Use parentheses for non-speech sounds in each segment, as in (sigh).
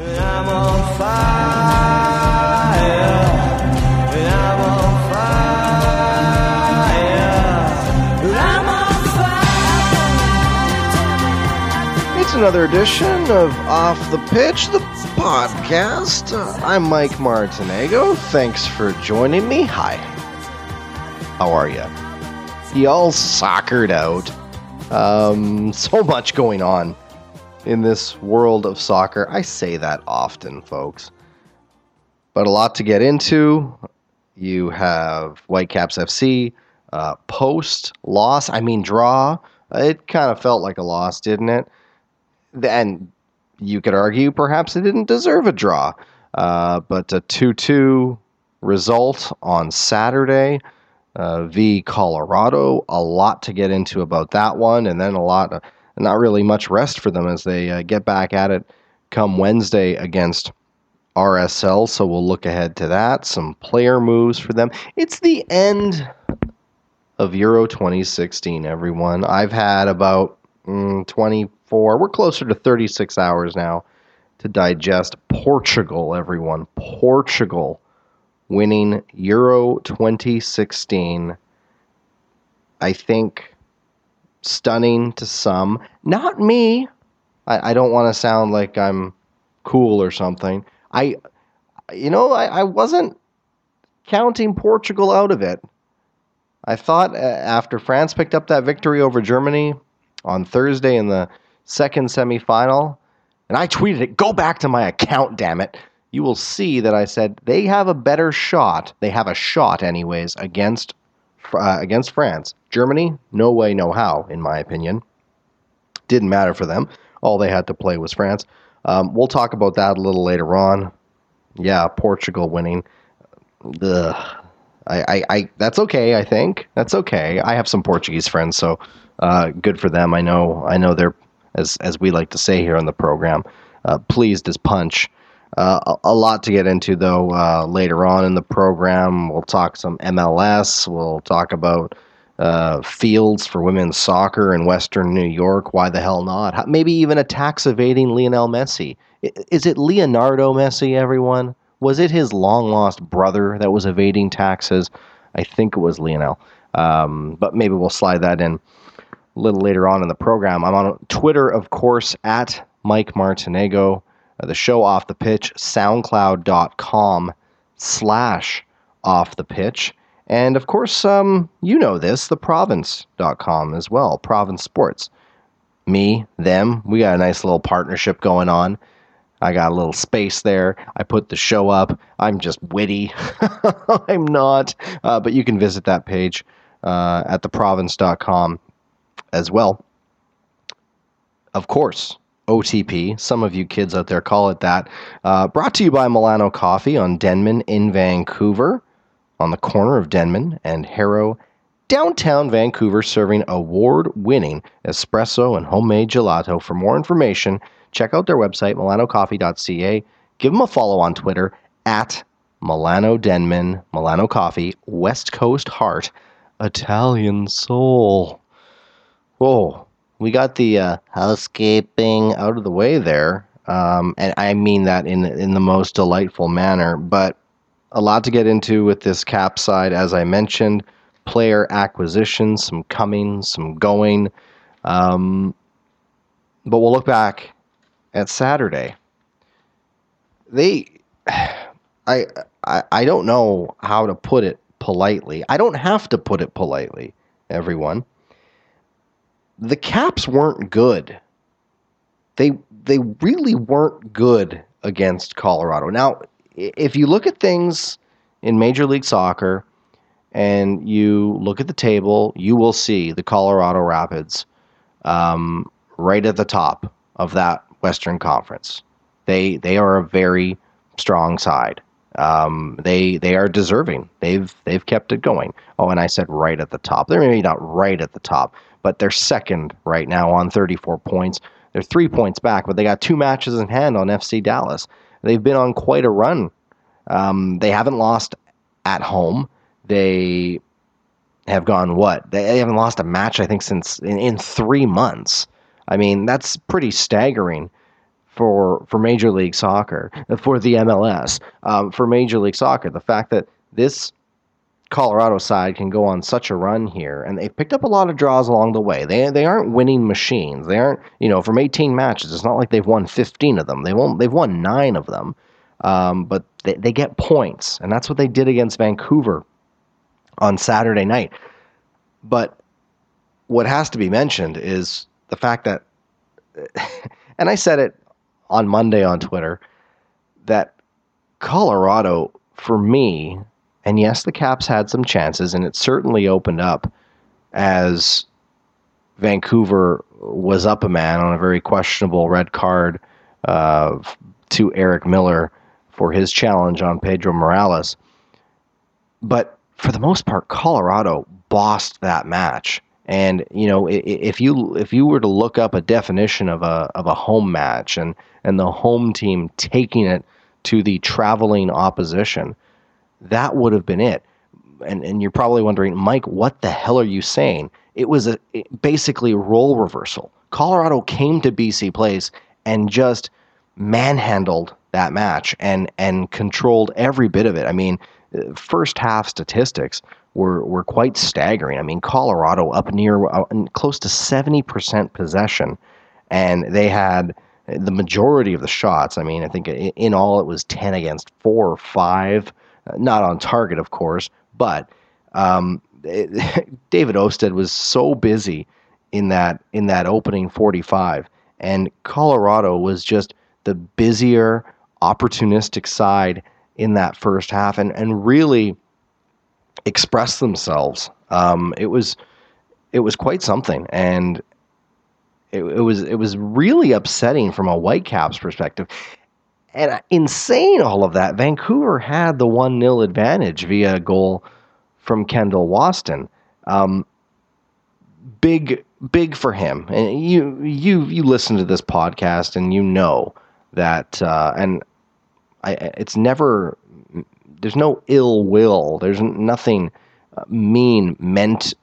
It's another edition of Off the Pitch, the podcast. Uh, I'm Mike Martinego. Thanks for joining me. Hi. How are you? You all soccered out. Um, so much going on in this world of soccer. I say that often, folks. But a lot to get into. You have Whitecaps FC, uh, post loss, I mean, draw. It kind of felt like a loss, didn't it? And you could argue perhaps it didn't deserve a draw. Uh, but a 2 2 result on Saturday uh, v Colorado. A lot to get into about that one, and then a lot, uh, not really much rest for them as they uh, get back at it come Wednesday against RSL. So we'll look ahead to that. Some player moves for them. It's the end of Euro 2016, everyone. I've had about mm, 24, we're closer to 36 hours now to digest Portugal, everyone. Portugal winning Euro 2016. I think stunning to some. Not me. I, I don't want to sound like I'm cool or something. I, you know, I, I wasn't counting Portugal out of it. I thought uh, after France picked up that victory over Germany on Thursday in the second semifinal, and I tweeted it, go back to my account, damn it. You will see that I said they have a better shot. They have a shot, anyways, against uh, against France. Germany, no way, no how, in my opinion. Didn't matter for them. All they had to play was France. Um, we'll talk about that a little later on. Yeah, Portugal winning. Ugh. I, I, I, that's okay. I think that's okay. I have some Portuguese friends, so uh, good for them. I know, I know they're as as we like to say here on the program, uh, pleased as punch. Uh, a, lot to get into though uh, later on in the program. We'll talk some MLS. We'll talk about uh, fields for women's soccer in Western New York. Why the hell not? How, maybe even a tax evading Lionel Messi. Is it Leonardo Messi? Everyone was it his long lost brother that was evading taxes? I think it was Lionel. Um, but maybe we'll slide that in a little later on in the program. I'm on Twitter, of course, at Mike Martinego. Uh, the show off the pitch, soundcloud.com slash off the pitch. And of course, um, you know this, the province.com as well, province sports. Me, them, we got a nice little partnership going on. I got a little space there. I put the show up. I'm just witty. (laughs) I'm not. Uh, but you can visit that page uh, at theprovince.com as well. Of course, OTP. Some of you kids out there call it that. Uh, brought to you by Milano Coffee on Denman in Vancouver, on the corner of Denman and Haro, downtown Vancouver, serving award winning espresso and homemade gelato. For more information, check out their website, milanocoffee.ca. Give them a follow on Twitter at Milano Denman, Milano Coffee, West Coast Heart, Italian Soul. Whoa, we got the uh, housekeeping out of the way there. Um, and I mean that in in the most delightful manner. But a lot to get into with this cap side, as I mentioned. Player acquisition, some coming, some going. Um, but we'll look back at Saturday. They, (sighs) I, I, I don't know how to put it politely. I don't have to put it politely, everyone. The Caps weren't good. They they really weren't good against Colorado. Now, if you look at things in Major League Soccer and you look at the table, you will see the Colorado Rapids um, right at the top of that Western Conference. They they are a very strong side. Um, they they are deserving. They've they've kept it going. Oh, and I said right at the top. They're maybe not right at the top, but they're second right now on 34 points. They're three points back, but they got two matches in hand on FC Dallas. They've been on quite a run. Um, they haven't lost at home. They have gone what? They haven't lost a match I think since in, in three months. I mean that's pretty staggering for for Major League Soccer, for the MLS, um, for Major League Soccer. The fact that this Colorado side can go on such a run here, and they've picked up a lot of draws along the way. They they aren't winning machines. They aren't you know from 18 matches. It's not like they've won 15 of them. They won't. They've won nine of them, um, but they they get points, and that's what they did against Vancouver on Saturday night. But what has to be mentioned is the fact that, (laughs) and I said it on Monday on Twitter, that Colorado for me and yes, the Caps had some chances, and it certainly opened up as Vancouver was up a man on a very questionable red card uh, to Eric Miller for his challenge on Pedro Morales. But for the most part, Colorado bossed that match. And you know, if you if you were to look up a definition of a of a home match and and the home team taking it to the traveling opposition, that would have been it. And and you're probably wondering, Mike, what the hell are you saying? It was a basically role reversal. Colorado came to BC Place and just manhandled that match and and controlled every bit of it. I mean, first half statistics were were quite staggering. I mean, Colorado up near uh, close to 70% possession and they had the majority of the shots. I mean, I think in all it was 10 against 4 or 5 not on target, of course, but um, it, (laughs) David Ousted was so busy in that in that opening 45, and Colorado was just the busier, opportunistic side in that first half, and and really expressed themselves. Um, it was it was quite something, and it, it was it was really upsetting from a Whitecaps perspective. And insane all of that, Vancouver had the 1 0 advantage via a goal from Kendall Waston. Um, big, big for him. And you, you, you listen to this podcast and you know that, uh, and I, it's never, there's no ill will. There's nothing uh, mean meant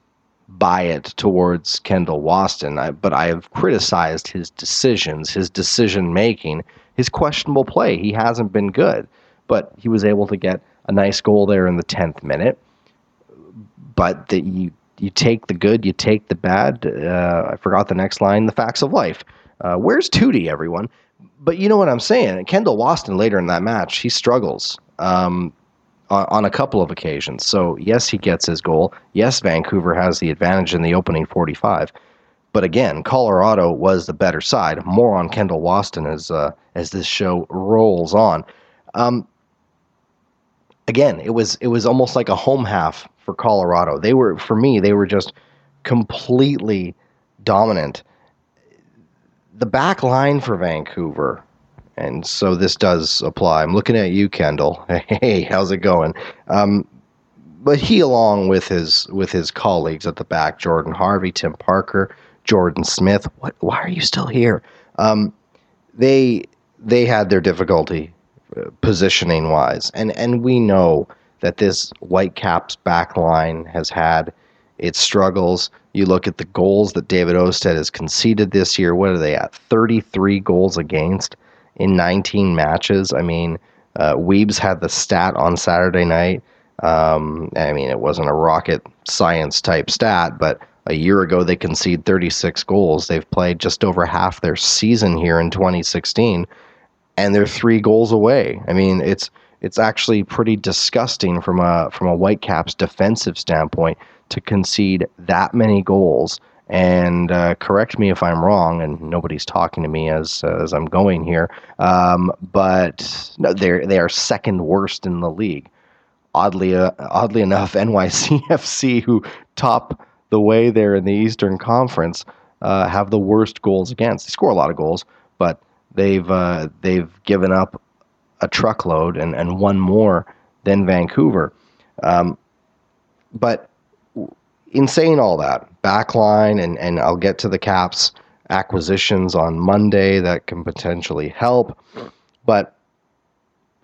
by it towards Kendall Waston. I, but I have criticized his decisions, his decision making his questionable play. He hasn't been good, but he was able to get a nice goal there in the 10th minute. But that you you take the good, you take the bad. Uh, I forgot the next line. The facts of life. Uh, where's Tootie, everyone? But you know what I'm saying. Kendall Waston later in that match, he struggles um, on, on, a couple of occasions. So yes, he gets his goal. Yes, Vancouver has the advantage in the opening 45. But again, Colorado was the better side. More on Kendall Waston as uh, as this show rolls on. Um, again, it was it was almost like a home half for Colorado. They were for me, they were just completely dominant. The back line for Vancouver, and so this does apply. I'm looking at you, Kendall. (laughs) Hey, how's it going? Um, but he, along with his with his colleagues at the back, Jordan Harvey, Tim Parker, Jordan Smith. What? Why are you still here? Um, they they had their difficulty uh, positioning wise, and and we know that this Whitecaps back line has had its struggles. You look at the goals that David Ousted has conceded this year. What are they at? 33 goals against in 19 matches. I mean, uh, Weebs had the stat on Saturday night. Um, I mean, it wasn't a rocket science type stat, but a year ago, they conceded 36 goals. They've played just over half their season here in 2016, and they're three goals away. I mean, it's it's actually pretty disgusting from a from a Whitecaps defensive standpoint to concede that many goals. And uh, correct me if I'm wrong, and nobody's talking to me as uh, as I'm going here. Um, but no, they they are second worst in the league. Oddly, uh, oddly enough, (laughs) NYCFC, who top the way they're in the Eastern Conference, uh, have the worst goals against. They score a lot of goals, but they've uh, they've given up a truckload and, and one more than Vancouver. Um, but in saying all that, backline and, and I'll get to the Caps acquisitions on Monday that can potentially help, but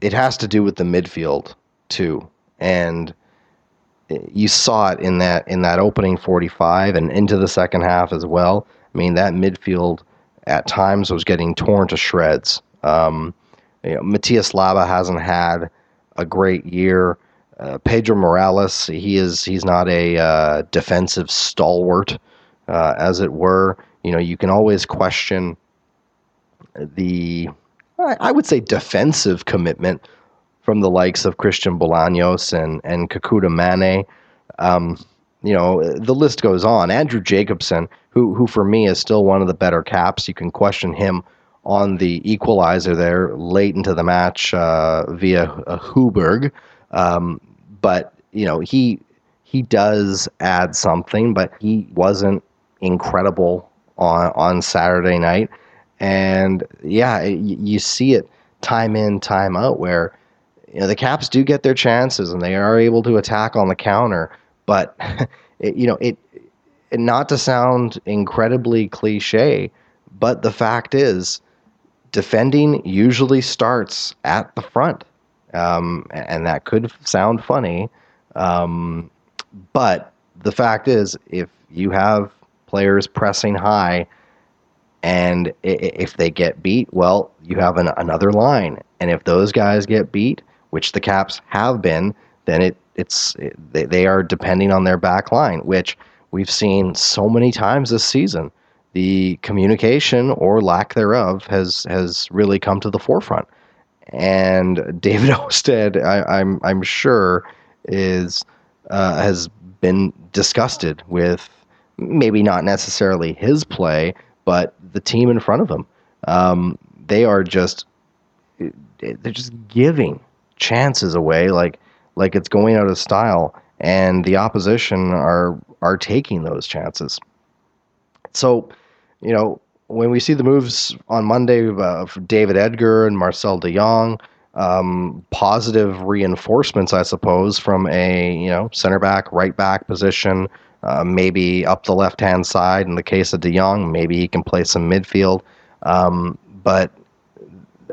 it has to do with the midfield too. And you saw it in that in that opening 45 and into the second half as well. I mean, that midfield at times was getting torn to shreds. Um, you know, Matias Laba hasn't had a great year. Uh, Pedro Morales, he is he's not a uh, defensive stalwart, uh, as it were. You know, you can always question the, I would say, defensive commitment from the likes of Christian Bolaños and and Kekuta Manneh. Um, you know, the list goes on. Andrew Jacobson, who who for me is still one of the better caps. You can question him on the equalizer there late into the match uh, via Sjöberg, um, but you know he he does add something, but he wasn't incredible on on Saturday night. And yeah, you see it time in, time out, where you know the Caps do get their chances and they are able to attack on the counter, but (laughs) it, you know it. And not to sound incredibly cliche, but the fact is, defending usually starts at the front, um, and that could sound funny, um, but the fact is, if you have players pressing high and if they get beat, well, you have an, another line. And if those guys get beat, which the Caps have been, then it it's it, they, they are depending on their back line, which we've seen so many times this season. The communication or lack thereof has has really come to the forefront. And David (laughs) Ousted, I, I'm I'm sure, is uh, has been disgusted with maybe not necessarily his play, but the team in front of him. Um, they are just they're just giving chances away like like it's going out of style, and the opposition are are taking those chances. So, you know, when we see the moves on Monday for David Edgar and Marcel De Jong, um, positive reinforcements, I suppose, from a you know center back, right back position, uh, maybe up the left hand side. In the case of De Jong, maybe he can play some midfield. Um, but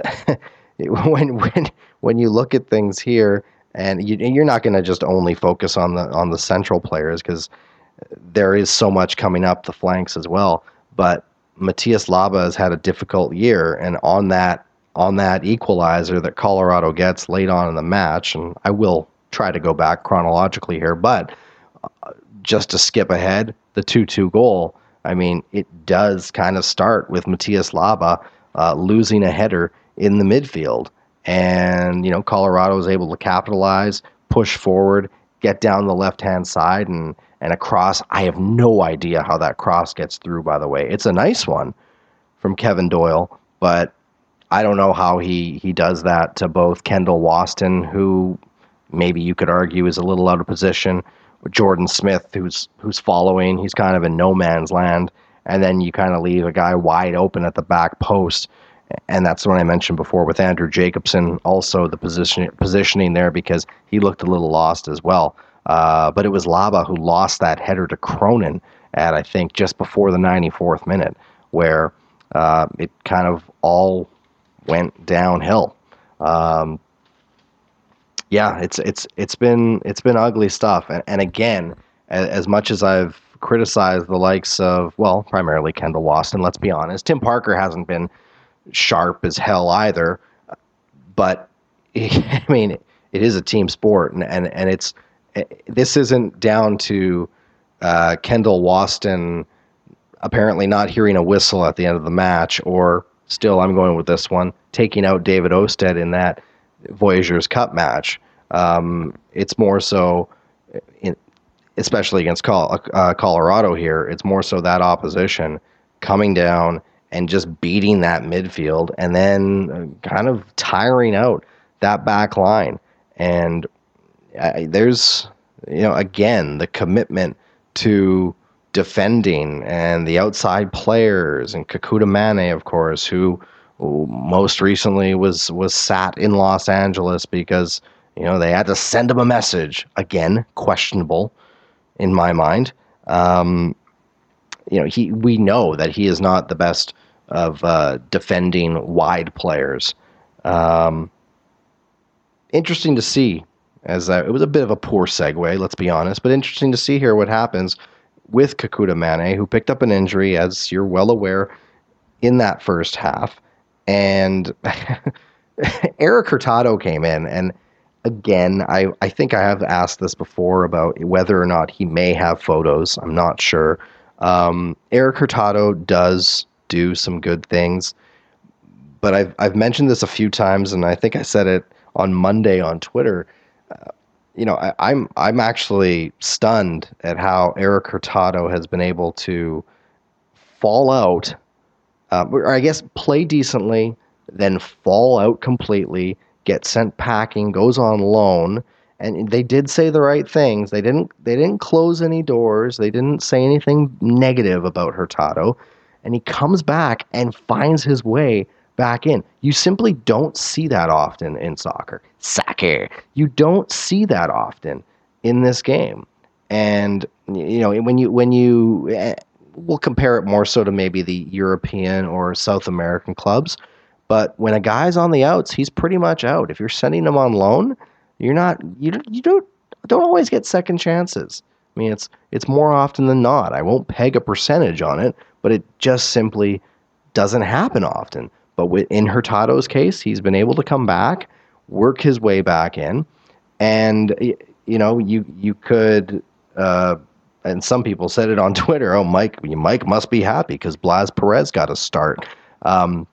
(laughs) (laughs) when when when you look at things here, and you, you're not going to just only focus on the on the central players because there is so much coming up the flanks as well. But Matthias Laba has had a difficult year, and on that on that equalizer that Colorado gets late on in the match, and I will try to go back chronologically here, but uh, just to skip ahead, the two-two goal. I mean, it does kind of start with Matthias Laba uh, losing a header in the midfield, and you know Colorado is able to capitalize, push forward, get down the left-hand side, and and a cross. I have no idea how that cross gets through. By the way, it's a nice one from Kevin Doyle, but I don't know how he he does that to both Kendall Waston, who maybe you could argue is a little out of position, with Jordan Smith, who's who's following. He's kind of in no man's land, and then you kind of leave a guy wide open at the back post. And that's what I mentioned before with Andrew Jacobson, also the position positioning there because he looked a little lost as well. Uh, but it was Laba who lost that header to Cronin at I think just before the 94th minute, where uh, it kind of all went downhill. Um, yeah, it's it's it's been it's been ugly stuff, and, and again, as, as much as I've criticized the likes of well, primarily Kendall Waston, let's be honest, Tim Parker hasn't been sharp as hell either, but (laughs) I mean, it is a team sport, and and, and it's this isn't down to uh, Kendall Waston apparently not hearing a whistle at the end of the match, or still, I'm going with this one, taking out David Ousted in that Voyageurs Cup match. Um, it's more so, in, especially against Col- uh, Colorado here, it's more so that opposition coming down and just beating that midfield and then uh, kind of tiring out that back line. And I, there's, you know, again, the commitment to defending and the outside players and Kekuta Manneh, of course, who most recently was was sat in Los Angeles because you know they had to send him a message again, questionable in my mind. Um, you know, he we know that he is not the best of uh, defending wide players. Um, interesting to see, as uh, it was a bit of a poor segue, let's be honest, but interesting to see here what happens with Kekuta Manneh, who picked up an injury, as you're well aware, in that first half. and (laughs) Eric Hurtado came in, and again, I, I think I have asked this before about whether or not he may have photos. I'm not sure. Um, Eric Hurtado does do some good things, but I've I've mentioned this a few times, and I think I said it on Monday on Twitter. Uh, you know, I, I'm I'm actually stunned at how Eric Hurtado has been able to fall out, uh, or I guess play decently, then fall out completely, get sent packing, goes on loan, and they did say the right things. They didn't they didn't close any doors. They didn't say anything negative about Hurtado, and he comes back and finds his way back in. You simply don't see that often in soccer. Soccer. You don't see that often in this game. And you know, when you when you eh, we'll compare it more so to maybe the European or South American clubs, but when a guy's on the outs, he's pretty much out. If you're sending him on loan, you're not you don't you don't don't always get second chances. I mean, it's it's more often than not. I won't peg a percentage on it, but it just simply doesn't happen often. But in Hurtado's case, he's been able to come back, work his way back in, and you know you you could. Uh, and some people said it on (laughs) Twitter. Oh, Mike, Mike must be happy because Blas Perez got a start. Um,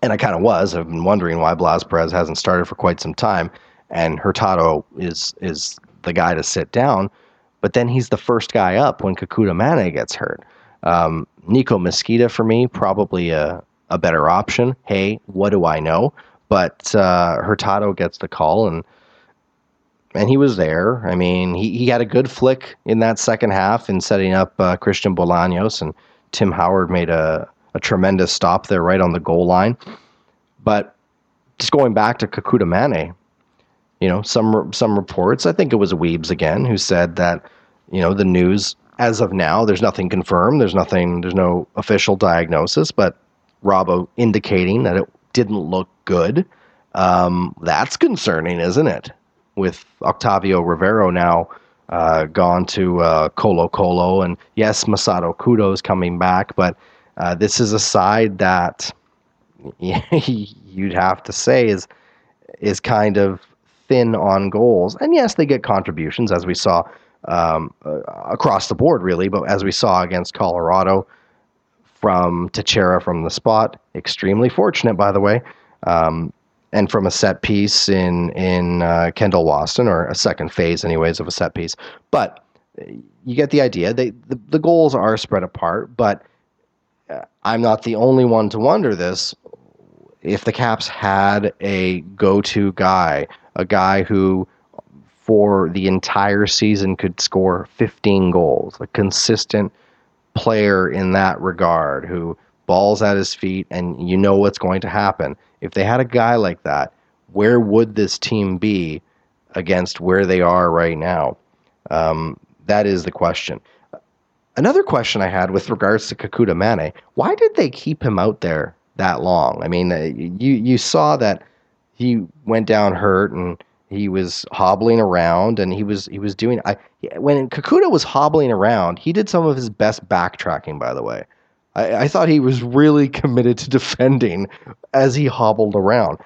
and I kind of was. I've been wondering why Blas Perez hasn't started for quite some time, and Hurtado is is the guy to sit down. But then he's the first guy up when Kekuta Manneh gets hurt. Um, Nico Mezquida for me probably a a better option. Hey, what do I know? But uh, Hurtado gets the call and and he was there. I mean, he, he had a good flick in that second half in setting up uh, Christian Bolaños, and Tim Howard made a, a tremendous stop there right on the goal line. But just going back to Kekuta Manneh, you know, some some reports, I think it was Weebs again, who said that, you know, the news as of now, there's nothing confirmed, there's nothing, there's no official diagnosis, but Robbo indicating that it didn't look good. Um, that's concerning, isn't it? With Octavio Rivero now uh, gone to uh, Colo Colo, and yes, Masato Kudo is coming back, but uh, this is a side that (laughs) you'd have to say is is kind of thin on goals. And yes, they get contributions as we saw um, uh, across the board, really. But as we saw against Colorado from Techera from the spot, extremely fortunate, by the way. Um, and from a set piece in in uh, Kendall Waston, or a second phase, anyways, of a set piece. But you get the idea. They the, the goals are spread apart, but uh, I'm not the only one to wonder this. If the Caps had a go-to guy, a guy who for the entire season could score 15 goals, a consistent player in that regard who balls at his feet and you know what's going to happen. If they had a guy like that, where would this team be against where they are right now? Um, that is the question. Another question I had with regards to Kekuta Manneh, why did they keep him out there that long? I mean, uh, you you saw that he went down hurt and he was hobbling around and he was he was doing I when Kekuta was hobbling around, he did some of his best backtracking by the way. I, I thought he was really (laughs) committed to defending as he hobbled around.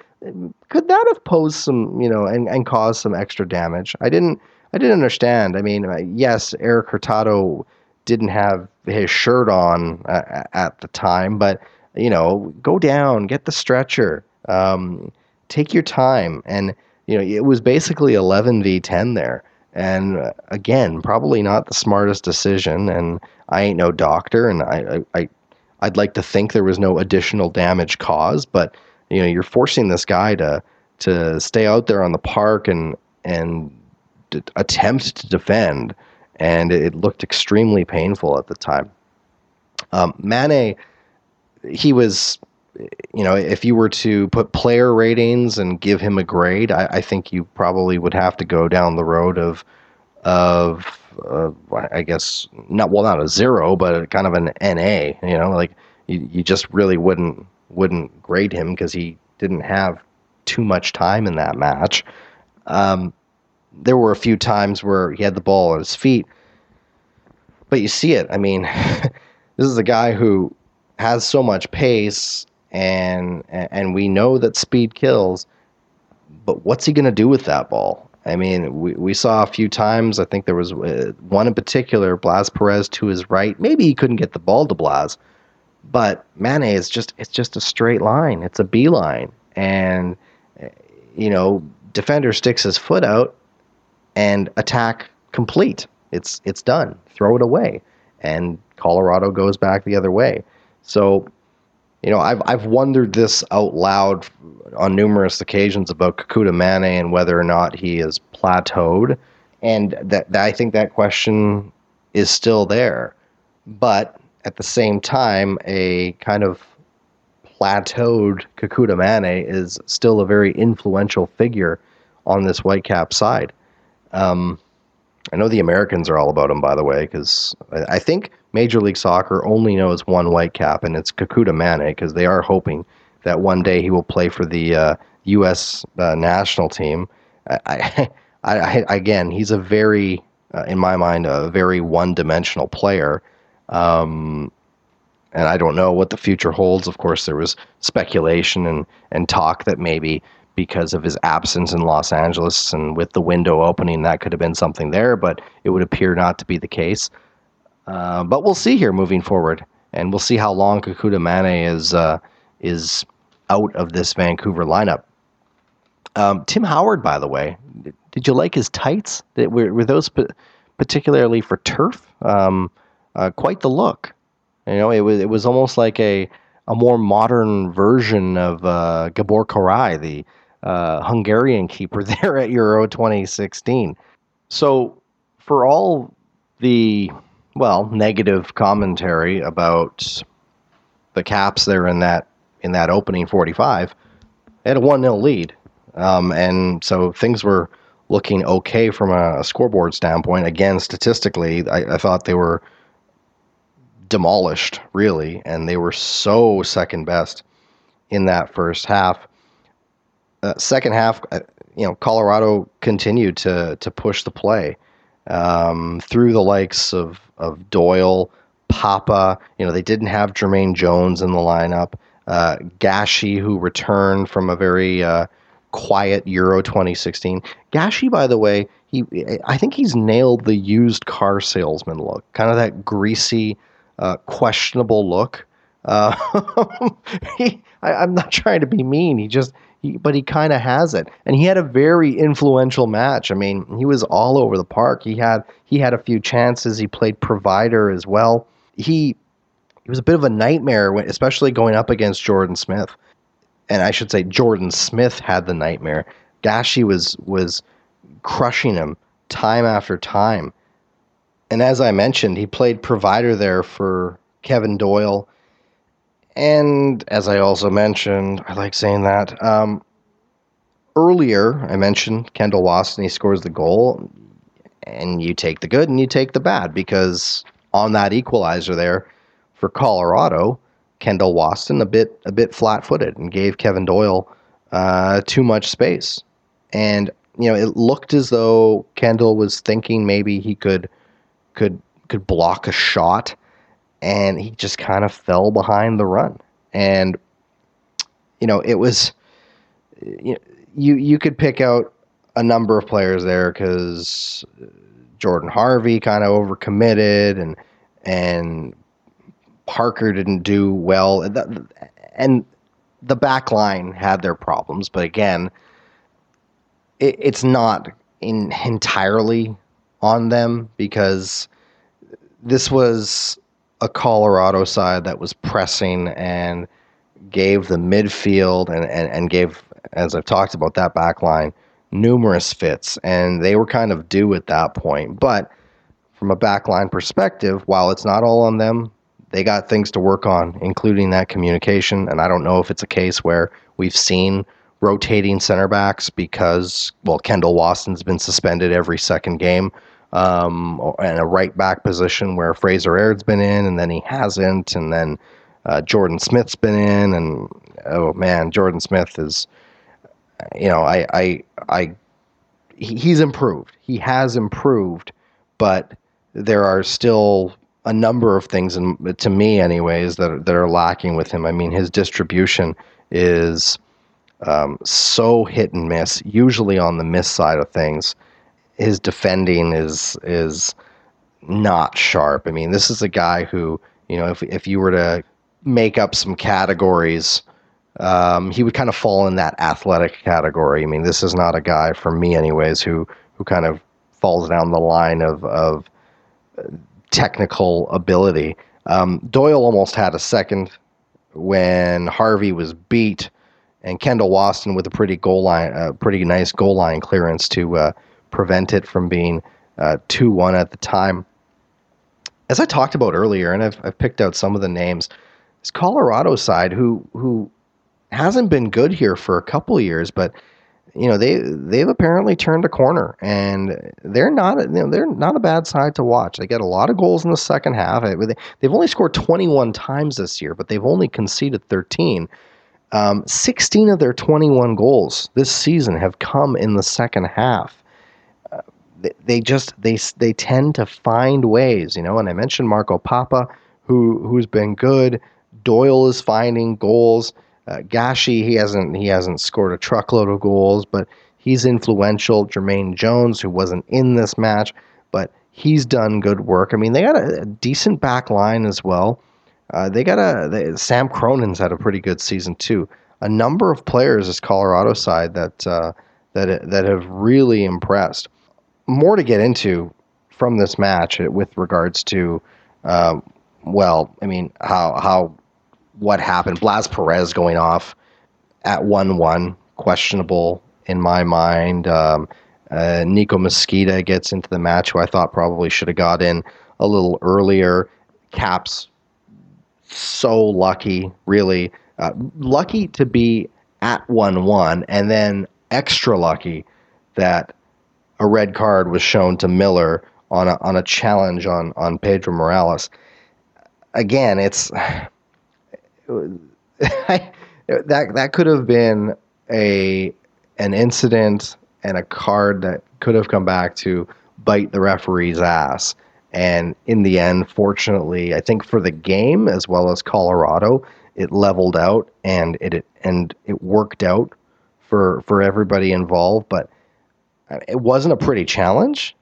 Could that have posed some, you know, and, and caused some extra damage? I didn't I didn't understand. I mean, uh, yes, Eric Hurtado didn't have his shirt on uh, at the time, but you know, go down, get the stretcher, um, take your time, and you know, it was basically 11 v 10 there. And uh, again, probably not the smartest decision. And I ain't no doctor, and I, I, I'd like to think there was no additional damage caused, but you know, you're forcing this guy to to stay out there on the park and and d- attempt to defend and it looked extremely painful at the time. Um, Manneh, he was, you know, if you were to put player ratings and give him a grade, I, I think you probably would have to go down the road of, of, uh, I guess not well, not a zero, but kind of an NA. You know, like you, you just really wouldn't wouldn't grade him because he didn't have too much time in that match. Um, there were a few times where he had the ball at his feet, but you see it. I mean, (laughs) this is a guy who has so much pace and and we know that speed kills. But what's he going to do with that ball? I mean, we, we saw a few times. I think there was uh, one in particular, Blas Perez to his right. Maybe he couldn't get the ball to Blas, but Manneh is just it's just a straight line. It's a beeline, and uh, you know, defender sticks his foot out and attack complete. It's it's done. Throw it away, and Colorado goes back the other way. So, you know, I've I've wondered this out loud on numerous occasions about Kekuta Manneh and whether or not he is plateaued, and that, that I think that question is still there. But at the same time, a kind of plateaued Kekuta Manneh is still a very influential figure on this Whitecap side. Um, I know the Americans are all about him, by the way, because I, I think Major League Soccer only knows one white cap, and it's Kekuta Manneh, because they are hoping that one day he will play for the uh, U.S. Uh, national team. I, (laughs) I, I, again, he's a very, uh, in my mind, a very one-dimensional player. Um, and I don't know what the future holds. Of course, there was speculation and, and talk that maybe because of his absence in Los Angeles and with the window opening, that could have been something there, but it would appear not to be the case. Uh, but we'll see here moving forward, and we'll see how long Kekuta Manneh is uh, is out of this Vancouver lineup. Um, Tim Howard, by the way, did you like his tights? Were, were those particularly for turf? Um, uh, quite the look. You know, it was it was almost like a a more modern version of uh, Gabor Kiraly, the uh, Hungarian keeper (laughs) there at Euro 2016. So, for all the well negative commentary about the Caps there in that in that opening 45, they had a one 0 lead, um, and so things were looking okay from a, a scoreboard standpoint. Again, statistically, I, I thought they were demolished, really, and they were so second best in that first half. Uh, second half, uh, you know, Colorado continued to to push the play um, through the likes of of Doyle, Pappa. You know, they didn't have Jermaine Jones in the lineup. Uh, Gashi, who returned from a very uh, quiet Euro 2016. Gashi, by the way, he I think he's nailed the used car salesman look, kind of that greasy uh, questionable look. Uh, (laughs) he, I, am not trying to be mean. He just, he, but he kind of has it, and he had a very influential match. I mean, he was all over the park. He had he had a few chances. He played provider as well. He he was a bit of a nightmare, when, especially going up against Jordan Smith. And I should say Jordan Smith had the nightmare. Gashi was was crushing him time after time and as I mentioned, he played provider there for Kevin Doyle. And as I also mentioned, I like saying that. Um, earlier, I mentioned Kendall Waston, he scores the goal, and you take the good and you take the bad because on that equalizer there for Colorado, Kendall Waston a bit a bit flat footed and gave Kevin Doyle uh, too much space. And you know, it looked as though Kendall was thinking maybe he could could could block a shot, and he just kind of fell behind the run. And you know, it was you know, you you could pick out a number of players there because Jordan Harvey kind of overcommitted, and and Parker didn't do well, and the back line had their problems. But again, it, it's not in entirely on them because this was a Colorado side that was pressing and gave the midfield and, and, and gave, as I've talked about, that back line numerous fits. And they were kind of due at that point. But from a backline perspective, while it's not all on them, they got things to work on, including that communication. And I don't know if it's a case where we've seen rotating center backs because, well, Kendall Waston's been suspended every second game um, and a right back position where Fraser Aird's been in, and then he hasn't, and then uh, Jordan Smith's been in, and oh man, Jordan Smith is, you know, I, I, I, he's improved. He has improved, but there are still a number of things, and to me, anyways, that are, that are lacking with him. I mean, his distribution is um, so hit and miss, usually on the miss side of things. His defending is is not sharp. I mean, this is a guy who, you know, if if you were to make up some categories, um, he would kind of fall in that athletic category. I mean, this is not a guy for me, anyways, who who kind of falls down the line of of technical ability. Um, Doyle almost had a second when Harvey was beat, and Kendall Waston with a pretty goal line, a pretty nice goal line clearance to uh, prevent it from being uh, two one at the time. As I talked about earlier, and I've, I've picked out some of the names, it's Colorado side who who hasn't been good here for a couple years, but you know they they've apparently turned a corner and they're not you know, they're not a bad side to watch. They get a lot of goals in the second half. They've only scored 21 times this year, but they've only conceded 13. Um, 16 of their 21 goals this season have come in the second half. They, they just they they tend to find ways, you know. And I mentioned Marco Pappa, who who's been good. Doyle is finding goals. Uh, Gashi, he hasn't he hasn't scored a truckload of goals, but he's influential. Jermaine Jones, who wasn't in this match, but he's done good work. I mean, they got a, a decent back line as well. Uh, they got a they, Sam Cronin's had a pretty good season too. A number of players this Colorado side that uh, that that have really impressed. More to get into from this match with regards to, uh, well, I mean how how what happened. Blas Perez going off at 1 1, questionable in my mind. Um, uh, Nico Mezquida gets into the match, who I thought probably should have got in a little earlier. Caps so lucky, really. Uh, lucky to be at 1 1, and then extra lucky that a red card was shown to Miller on a, on a challenge on, on Pedro Morales. Again, it's (sighs) that that could have been a an incident and a card that could have come back to bite the referee's ass. And in the end, fortunately, I think for the game as well as Colorado, it leveled out and it, it and it worked out for for everybody involved. But it wasn't a pretty challenge.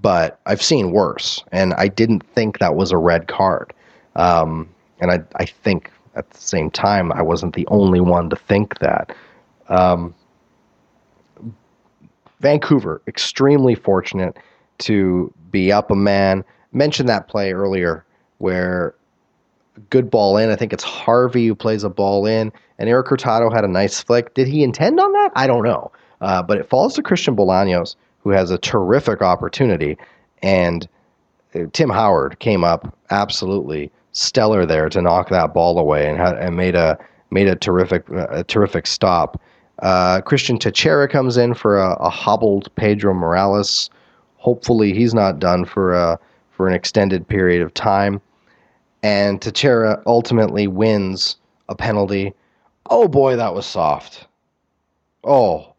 But I've seen worse, and I didn't think that was a red card. Um, and I I think at the same time, I wasn't the only one to think that. Um, Vancouver, extremely fortunate to be up a man. Mentioned that play earlier where good ball in. I think it's Harvey who plays a ball in, and Eric Hurtado had a nice flick. Did he intend on that? I don't know. Uh, but it falls to Christian Bolaños, who has a terrific opportunity, and uh, Tim Howard came up absolutely stellar there to knock that ball away and, had, and made a made a terrific a terrific stop. Uh, Christian Techera comes in for a, a, hobbled Pedro Morales. Hopefully, he's not done for a, for an extended period of time. And Techera ultimately wins a penalty. Oh boy, that was soft. Oh,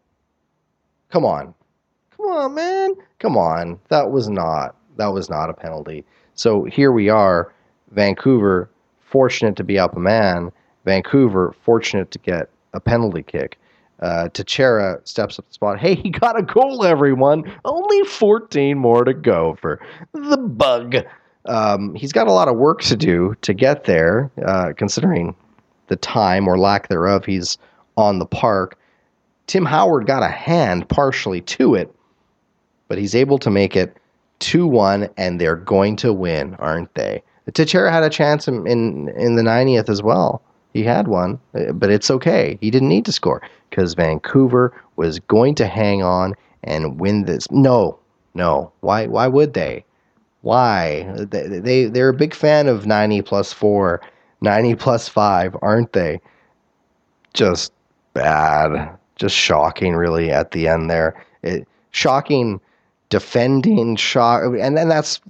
come on, come on, man, come on. That was not that was not a penalty. So here we are Vancouver fortunate to be up a man. Vancouver fortunate to get a penalty kick. Uh, steps up the spot. Hey, he got a goal, everyone. Only 14 more to go for the bug. Um, he's got a lot of work to do to get there, uh, considering the time or lack thereof he's on the park. Tim Howard got a hand partially to it, but he's able to make it 2 1, and they're going to win, aren't they? Techera had a chance in, in, in the 90th as well. He had one, uh, but it's okay. He didn't need to score because Vancouver was going to hang on and win this. No, no. Why? Why would they? Why? They, they they're a big fan of 90 plus four, 90 plus five, aren't they? Just bad, just shocking, really. At the end there, it, shocking defending, shock, and then that's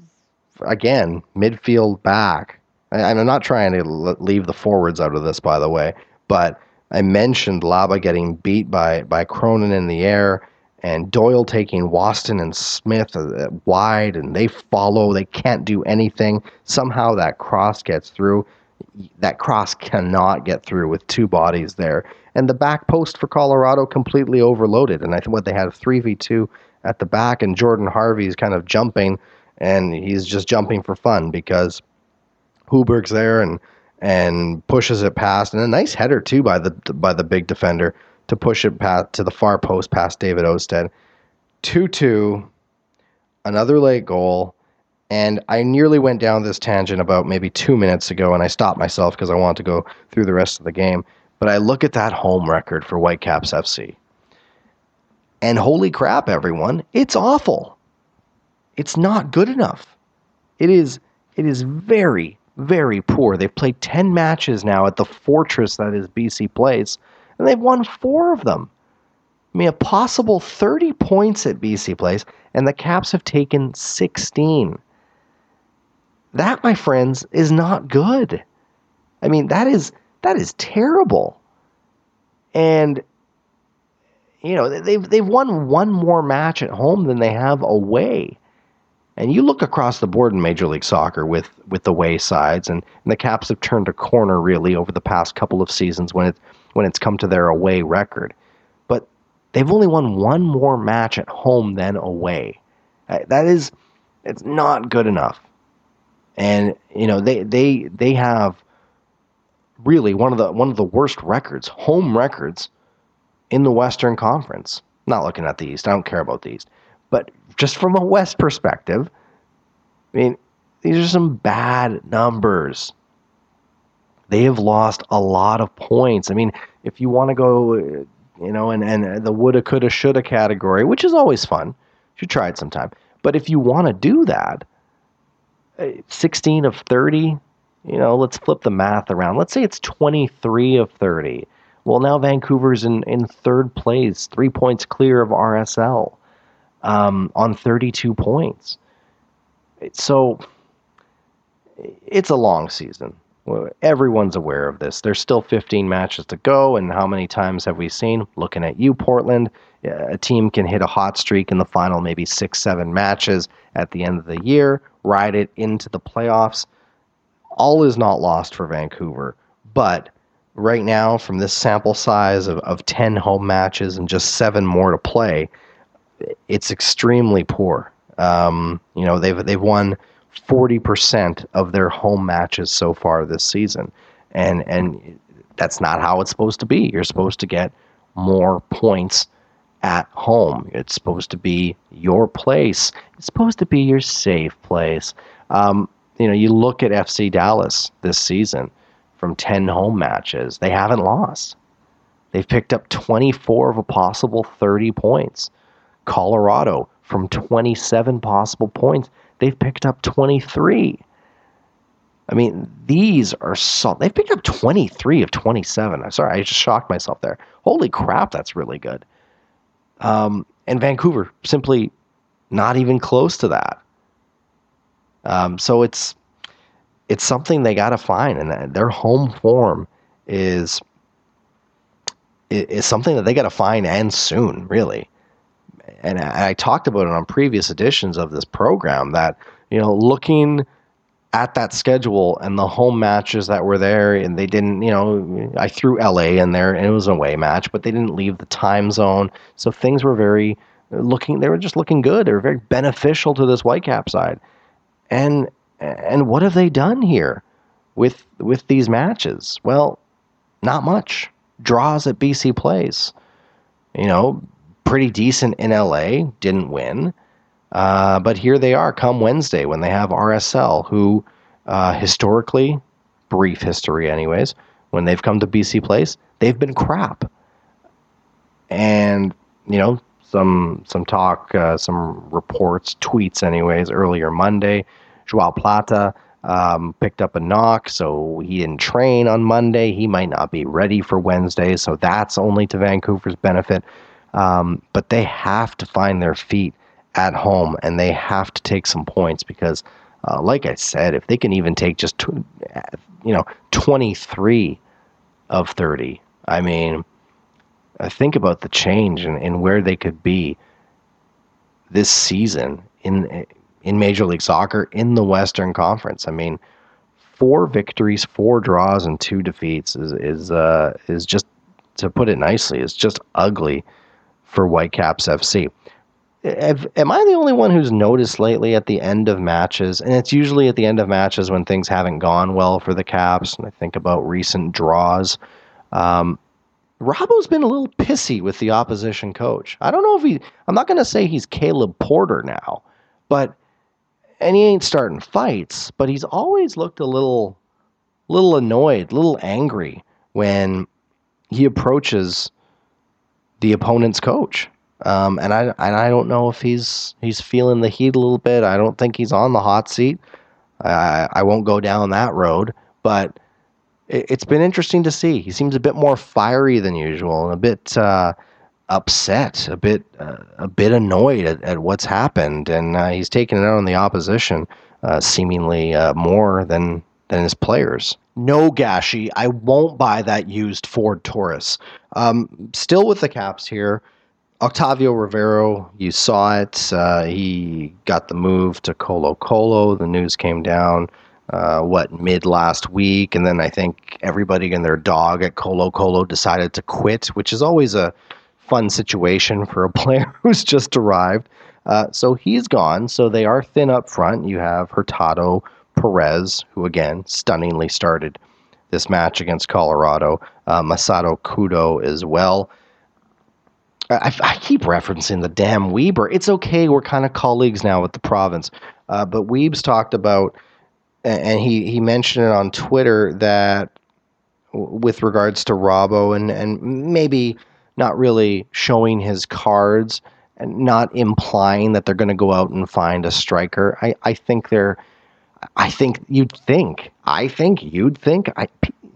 again, midfield back. And I'm not trying to leave the forwards out of this, by the way, but I mentioned Laba getting beat by by Cronin in the air, and Doyle taking Waston and Smith uh, wide, and they follow. They can't do anything. Somehow that cross gets through. That cross cannot get through with two bodies there. And the back post for Colorado completely overloaded. And I think what they had a 3v2 at the back, and Jordan Harvey's kind of jumping, and he's just jumping for fun because Sjöberg's there and and pushes it past, and a nice header too by the by the big defender to push it past to the far post past David Ousted. Two two, another late goal, and I nearly went down this tangent about maybe two minutes ago, and I stopped myself because I want to go through the rest of the game. But I look at that home record for Whitecaps FC, and holy crap, everyone, it's awful. It's not good enough. It is. It is very very poor. They've played 10 matches now at the fortress that is BC Place, and they've won four of them. I mean, a possible 30 points at BC Place, and the Caps have taken 16. That, my friends, is not good. I mean, that is that is terrible. And you know, they've they've won one more match at home than they have away. And you look across the board in Major League Soccer with with the way sides, and, and the Caps have turned a corner really over the past couple of seasons when it when it's come to their away record. But they've only won one more match at home than away. Uh, that is, it's not good enough. And you know they they they have really one of the one of the worst records, home records, in the Western Conference. Not looking at the East. I don't care about the East. But just from a West perspective, I mean, these are some bad numbers. They have lost a lot of points. I mean, if you want to go, you know, and, and the woulda, coulda, shoulda category, which is always fun, you should try it sometime. But if you want to do that, uh, 16 of 30, you know, let's flip the math around. Let's say it's 23 of 30. Well, now Vancouver's in, in third place, three points clear of RSL um, on 32 points. So it's a long season. Everyone's aware of this. There's still 15 matches to go, and how many times have we seen? Looking at you, Portland, a team can hit a hot streak in the final, maybe six, seven matches at the end of the year, ride it into the playoffs. All is not lost for Vancouver, but right now, from this sample size of, of 10 home matches and just seven more to play, it's extremely poor. Um, you know, they've they've won forty percent of their home matches so far this season, and and that's not how it's supposed to be. You're supposed to get more points at home. It's supposed to be your place. It's supposed to be your safe place. Um, you know, you look at FC Dallas this season from 10 home matches, they haven't lost. They've picked up 24 of a possible 30 points. Colorado from 27 possible points, they've picked up 23. I mean, these are so they've picked up 23 of 27. I'm sorry, I just shocked myself there. Holy crap, that's really good. Um, and Vancouver simply not even close to that. Um, so it's it's something they got to find, and their home form is is something that they got to find and soon, really and I, I talked about it on previous editions of this program that you know looking at that schedule and the home matches that were there, and they didn't, you know, I threw LA in there and it was a away match, but they didn't leave the time zone. So things were very looking, they were just looking good. They were very beneficial to this Whitecap side. And, and what have they done here with, with these matches? Well, not much. Draws at BC Place. You know, pretty decent in LA, didn't win. Uh, but here they are come Wednesday when they have RSL, who uh, historically, brief history anyways, when they've come to BC Place, they've been crap. And, you know, some some talk, uh, some reports, tweets anyways, earlier Monday, Joao Plata um, picked up a knock, so he didn't train on Monday. He might not be ready for Wednesday, so that's only to Vancouver's benefit. Um, but they have to find their feet at home and they have to take some points because, uh, like I said, if they can even take just, tw- you know, 23 of 30, I mean, I think about the change and, and where they could be this season in in Major League Soccer in the Western Conference. I mean, four victories, four draws, and two defeats is is uh, is just to put it nicely, is just ugly for Whitecaps FC. Am I the only one who's noticed lately at the end of matches, and it's usually at the end of matches when things haven't gone well for the Caps, and I think about recent draws. Um, Robbo's been a little pissy with the opposition coach. I don't know if he. I'm not going to say he's Caleb Porter now, but and he ain't starting fights, but he's always looked a little, little annoyed, a little angry when he approaches the opponent's coach. Um, and I and I don't know if he's he's feeling the heat a little bit. I don't think he's on the hot seat. I I won't go down that road, but it, has been interesting to see. He seems a bit more fiery than usual and a bit uh, upset, a bit uh, a bit annoyed at, at what's happened, and uh, he's taking it out on the opposition, uh, seemingly uh, more than than his players. No, Gashi, I won't buy that used Ford Taurus. Um, still with the Caps here. Octavio Rivero, you saw it. Uh, he got the move to Colo Colo. The news came down, uh, what, mid last week. And then I think everybody and their dog at Colo Colo decided to quit, which is always a fun situation for a (laughs) player who's just arrived. Uh, so he's gone. So they are thin up front. You have Hurtado, Perez, who again stunningly started this match against Colorado, uh, Masato Kudo as well. I, I, keep referencing the damn Weber. It's okay. We're kind of colleagues now with the province. Uh, but Weeb's talked about, and he, he mentioned it on Twitter that with regards to Robbo and, and maybe not really showing his cards and not implying that they're going to go out and find a striker. I, I think they're, I think you'd think, I think you'd think, I,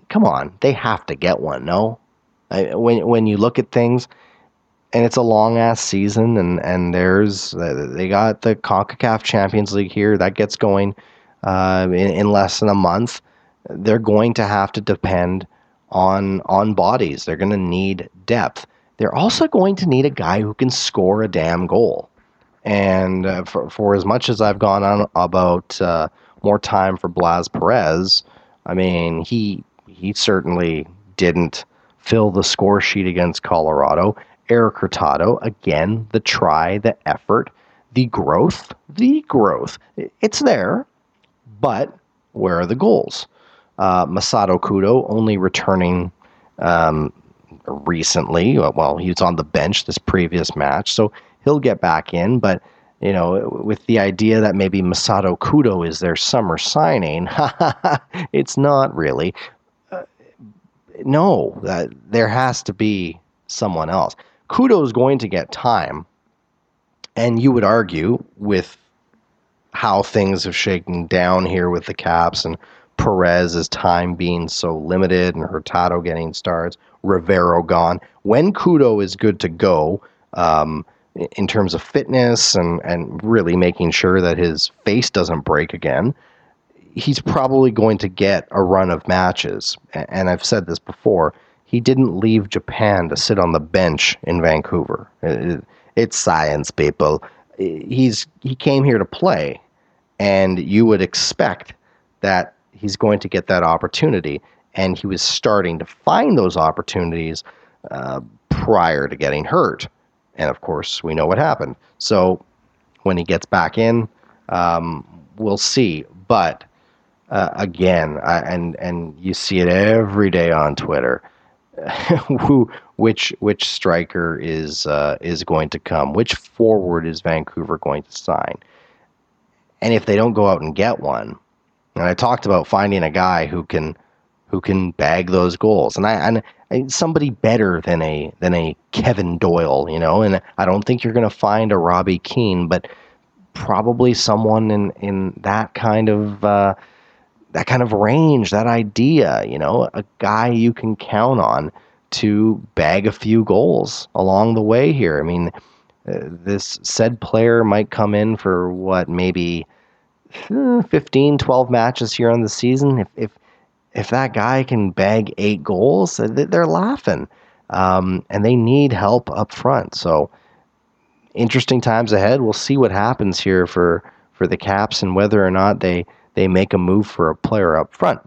come on, they have to get one, no? I, when, when you look at things, and it's a long ass season, and and there's uh, they got the Concacaf Champions League here that gets going uh, in, in less than a month. They're going to have to depend on on bodies. They're going to need depth. They're also going to need a guy who can score a damn goal. And uh, for for as much as I've gone on about uh, more time for Blas Perez, I mean he he certainly didn't fill the score sheet against Colorado. Eric Hurtado, again, the try, the effort, the growth, the growth. It's there, but where are the goals? Uh, Masato Kudo only returning um, recently. Well, he was on the bench this previous match, so he'll get back in. But you know, with the idea that maybe Masato Kudo is their summer signing, (laughs) it's not really. Uh, no, uh, there has to be someone else. Kudo is going to get time. And you would argue with how things have shaken down here with the Caps and Perez's time being so limited and Hurtado getting starts, Rivero gone. When Kudo is good to go, um, in terms of fitness and, and really making sure that his face doesn't break again, he's probably going to get a run of matches. And I've said this before he didn't leave Japan to sit on the bench in Vancouver. It's science, people. He's he came here to play, and you would expect that he's going to get that opportunity. And he was starting to find those opportunities uh, prior to getting hurt. And of course, we know what happened. So when he gets back in, um, we'll see. But uh, again, I, and and you see it every day on Twitter. (laughs) who which which striker is uh, is going to come? Which forward is Vancouver going to sign? And if they don't go out and get one, and I talked about finding a guy who can who can bag those goals, and I and somebody better than a than a Kevin Doyle, you know. And I don't think you're going to find a Robbie Keane, but probably someone in in that kind of. Uh, that kind of range, that idea, you know, a guy you can count on to bag a few goals along the way here. I mean, uh, this said player might come in for what, maybe hmm, 15, 12 matches here on the season. If, if, if that guy can bag eight goals, they're laughing. Um, and they need help up front. So interesting times ahead. We'll see what happens here for for the Caps and whether or not they they make a move for a player up front.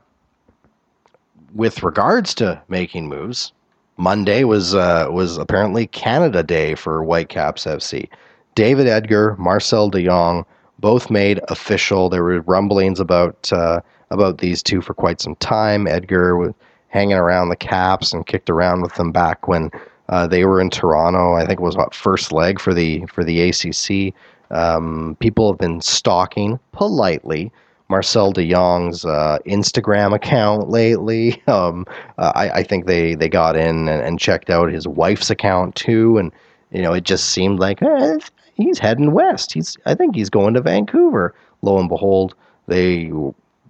With regards to making moves, Monday was uh, was apparently Canada Day for Whitecaps FC. David Edgar, Marcel De Jong, both made official. There were rumblings about uh, about these two for quite some time. Edgar was hanging around the Caps and kicked around with them back when uh, they were in Toronto. I think it was what first leg for the for the ACC. Um, people have been stalking politely Marcel De Jong's uh, Instagram account lately. (laughs) Um, uh, I, I, think they, they got in and, and, checked out his wife's account too, and you know it just seemed like eh, he's heading west. He's I think he's going to Vancouver. Lo and behold, they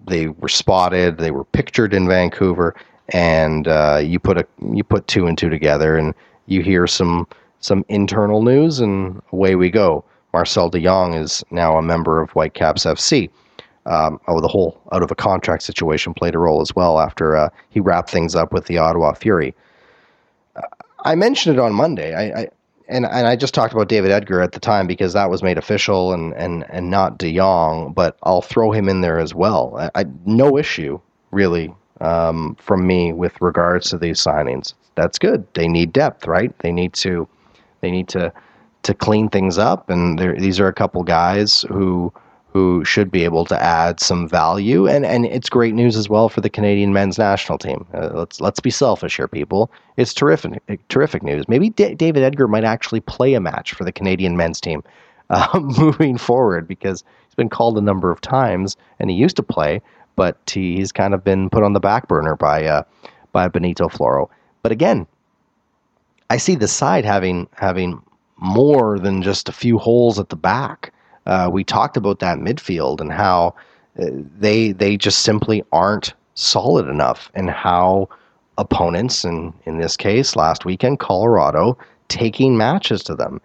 they were spotted. They were pictured in Vancouver, and uh, you put a you put two and two together, and you hear some some internal news, and away we go. Marcel De Jong is now a member of Whitecaps FC. Um, oh, the whole out of a contract situation played a role as well after uh, he wrapped things up with the Ottawa Fury. Uh, I mentioned it on Monday. I, I, and and I just talked about David Edgar at the time because that was made official and and and not De Jong, but I'll throw him in there as well. I, I no issue really um, from me with regards to these signings. That's good. They need depth, right? They need to they need to to clean things up, and these are a couple guys who who should be able to add some value. And, and it's great news as well for the Canadian men's national team. Uh, let's let's be selfish here, people. It's terrific terrific news. Maybe D- David Edgar might actually play a match for the Canadian men's team uh, (laughs) moving forward because he's been called a number of times and he used to play, but he's kind of been put on the back burner by uh, by Benito Floro. But again, I see the side having having more than just a few holes at the back uh, we talked about that midfield and how uh, they they just simply aren't solid enough, and how opponents, and in this case, last weekend, Colorado, taking matches to them.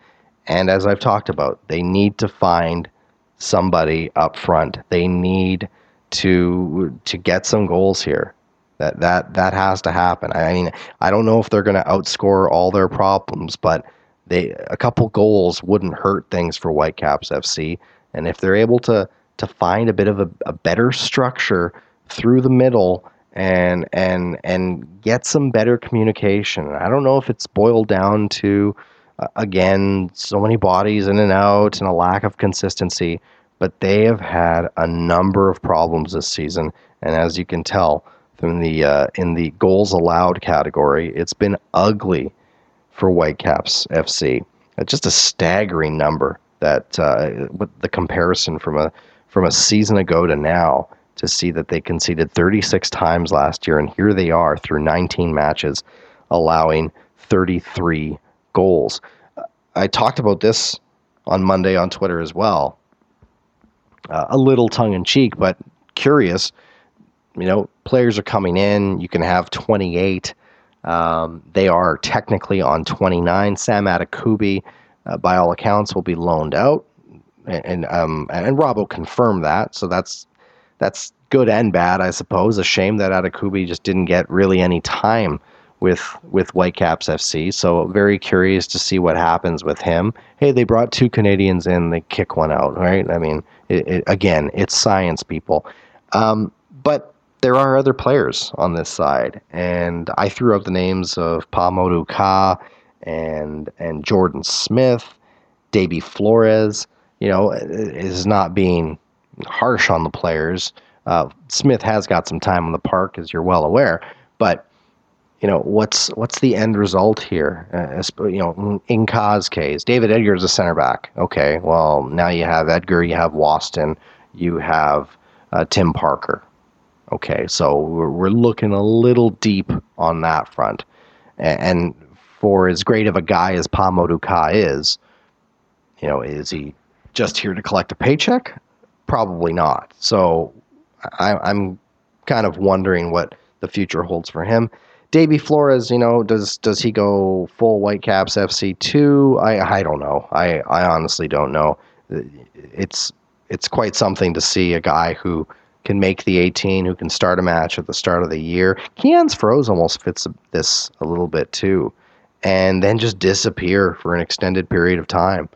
And as I've talked about, they need to find somebody up front. They need to to get some goals here. That that that has to happen. I mean, I don't know if they're going to outscore all their problems, but they a couple goals wouldn't hurt things for Whitecaps FC. And if they're able to to find a bit of a, a better structure through the middle and and and get some better communication. I don't know if it's boiled down to uh, again so many bodies in and out and a lack of consistency, but they have had a number of problems this season, and as you can tell from the uh, in the goals allowed category, it's been ugly for Whitecaps FC. Just a staggering number that uh, with the comparison from a from a season ago to now to see that they conceded 36 times last year and here they are through 19 matches allowing 33 goals. I talked about this on Monday on Twitter as well. Uh, a little tongue in cheek, but curious. You know, players are coming in. You can have 28 um, they are technically on 29. Sam Adekugbe, uh, by all accounts, will be loaned out, and and, um, and Robbo confirmed that. So that's that's good and bad, I suppose. A shame that Atakubi just didn't get really any time with with Whitecaps FC. So very curious to see what happens with him. Hey, they brought two Canadians in, they kick one out, right? I mean, it, it, again, it's science, people. Um, but there are other players on this side, and I threw out the names of Pa Modou Kah and and Jordan Smith, Deybi Flores. You know, is not being harsh on the players. Uh, Smith has got some time on the park, as you're well aware, but you know what's what's the end result here? Uh, you know, in Kah's case, David Edgar is a center back. Okay, well now you have Edgar, you have Waston, you have uh, Tim Parker. Okay, so we're, we're looking a little deep on that front. And, and for as great of a guy as Pa Modou Kah is, you know, is he just here to collect a paycheck? Probably not. So I, I'm kind of wondering what the future holds for him. Deybi Flores, you know, does does he go full Whitecaps FC two? I I don't know. I I honestly don't know. It's it's quite something to see a guy who can make the 18, who can start a match at the start of the year. Kianz Froese almost fits this a little bit too, and then just disappear for an extended period of time.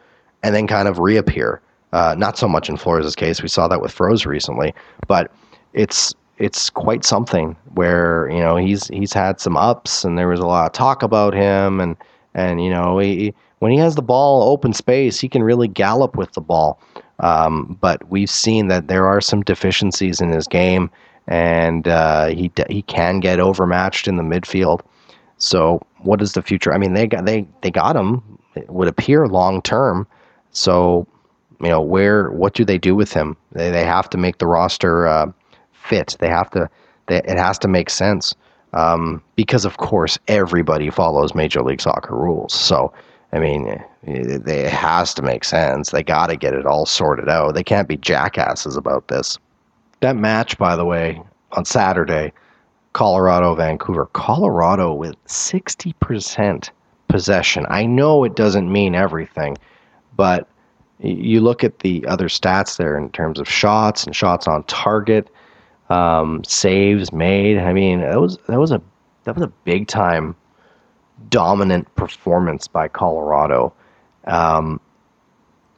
and then kind of reappear. Uh, not so much in Flores' case. We saw that with Froze recently, but it's it's quite something where you know he's he's had some ups and there was a lot of talk about him and and you know he, when he has the ball open space he can really gallop with the ball um, but we've seen that there are some deficiencies in his game and uh, he he can get overmatched in the midfield so what is the future I mean they got they they got him it would appear long term so you know where what do they do with him they, they have to make the roster uh, fit. They have to. They, it has to make sense um, because, of course, everybody follows Major League Soccer rules. So, I mean, it, it has to make sense. They got to get it all sorted out. They can't be jackasses about this. That match, by the way, on Saturday, Colorado Vancouver. Colorado with sixty percent possession. I know it doesn't mean everything, but you look at the other stats there in terms of shots and shots on target um, saves made. I mean, that was that was a that was a big time dominant performance by Colorado. Um,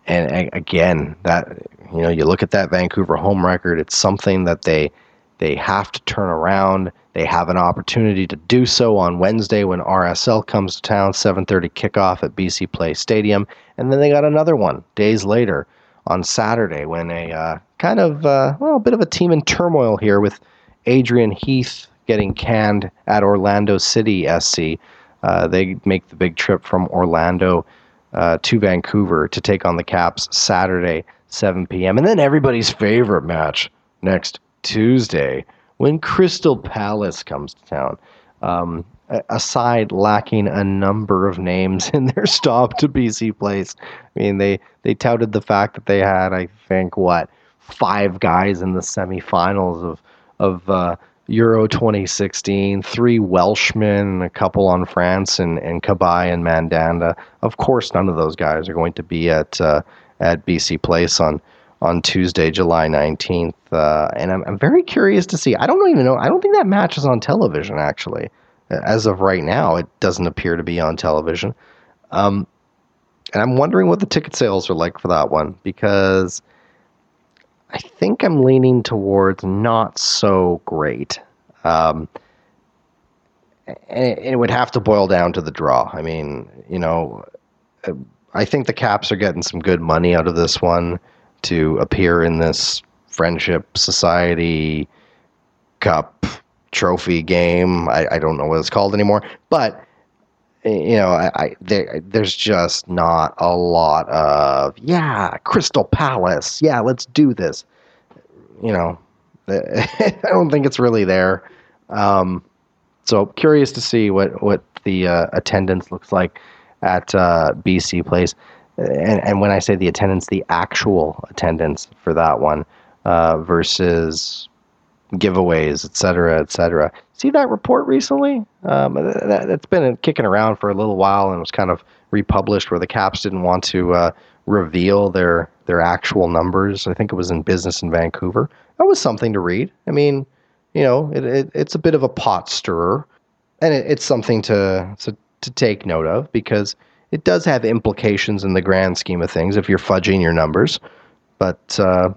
and again, that you know, you look at that Vancouver home record. It's something that they they have to turn around. They have an opportunity to do so on Wednesday when RSL comes to town, 7:30 kickoff at BC Place Stadium, and then they got another one days later on Saturday when a uh, kind of uh, well, a bit of a team in turmoil here with Adrian Heath getting canned at Orlando City SC. Uh, they make the big trip from Orlando uh, to Vancouver to take on the Caps Saturday, 7 p.m. And then everybody's favorite match next Tuesday when Crystal Palace comes to town. Um, a side lacking a number of names (laughs) in their stop to BC Place. I mean, they they touted the fact that they had, I think, what five guys in the semifinals of of uh, Euro 2016, three Welshmen, a couple on France, and and Cabaye and Mandanda. Of course, none of those guys are going to be at uh, at BC Place on on Tuesday, July 19th. Uh, and I'm, I'm very curious to see. I don't even know. I don't think that match is on television, actually as of right now, it doesn't appear to be on television. Um, and I'm wondering what the ticket sales are like for that one because I think I'm leaning towards not so great. Um, and it would have to boil down to the draw. I mean, you know, I think the Caps are getting some good money out of this one to appear in this Friendship Society Cup trophy game. I, I don't know what it's called anymore, but you know, I, I there, there's just not a lot of yeah, Crystal Palace. Yeah, let's do this. You know, (laughs) I don't think it's really there. Um, so curious to see what what the uh, attendance looks like at uh, BC Place, and and when I say the attendance, the actual attendance for that one uh, versus giveaways, et cetera, et cetera. See that report recently? Um, that, has been kicking around for a little while and was kind of republished where the Caps didn't want to uh, reveal their their actual numbers. I think it was in Business in Vancouver. That was something to read. I mean, you know, it, it, it's a bit of a pot stirrer, and it, it's something to, to to take note of because it does have implications in the grand scheme of things if you're fudging your numbers. But uh,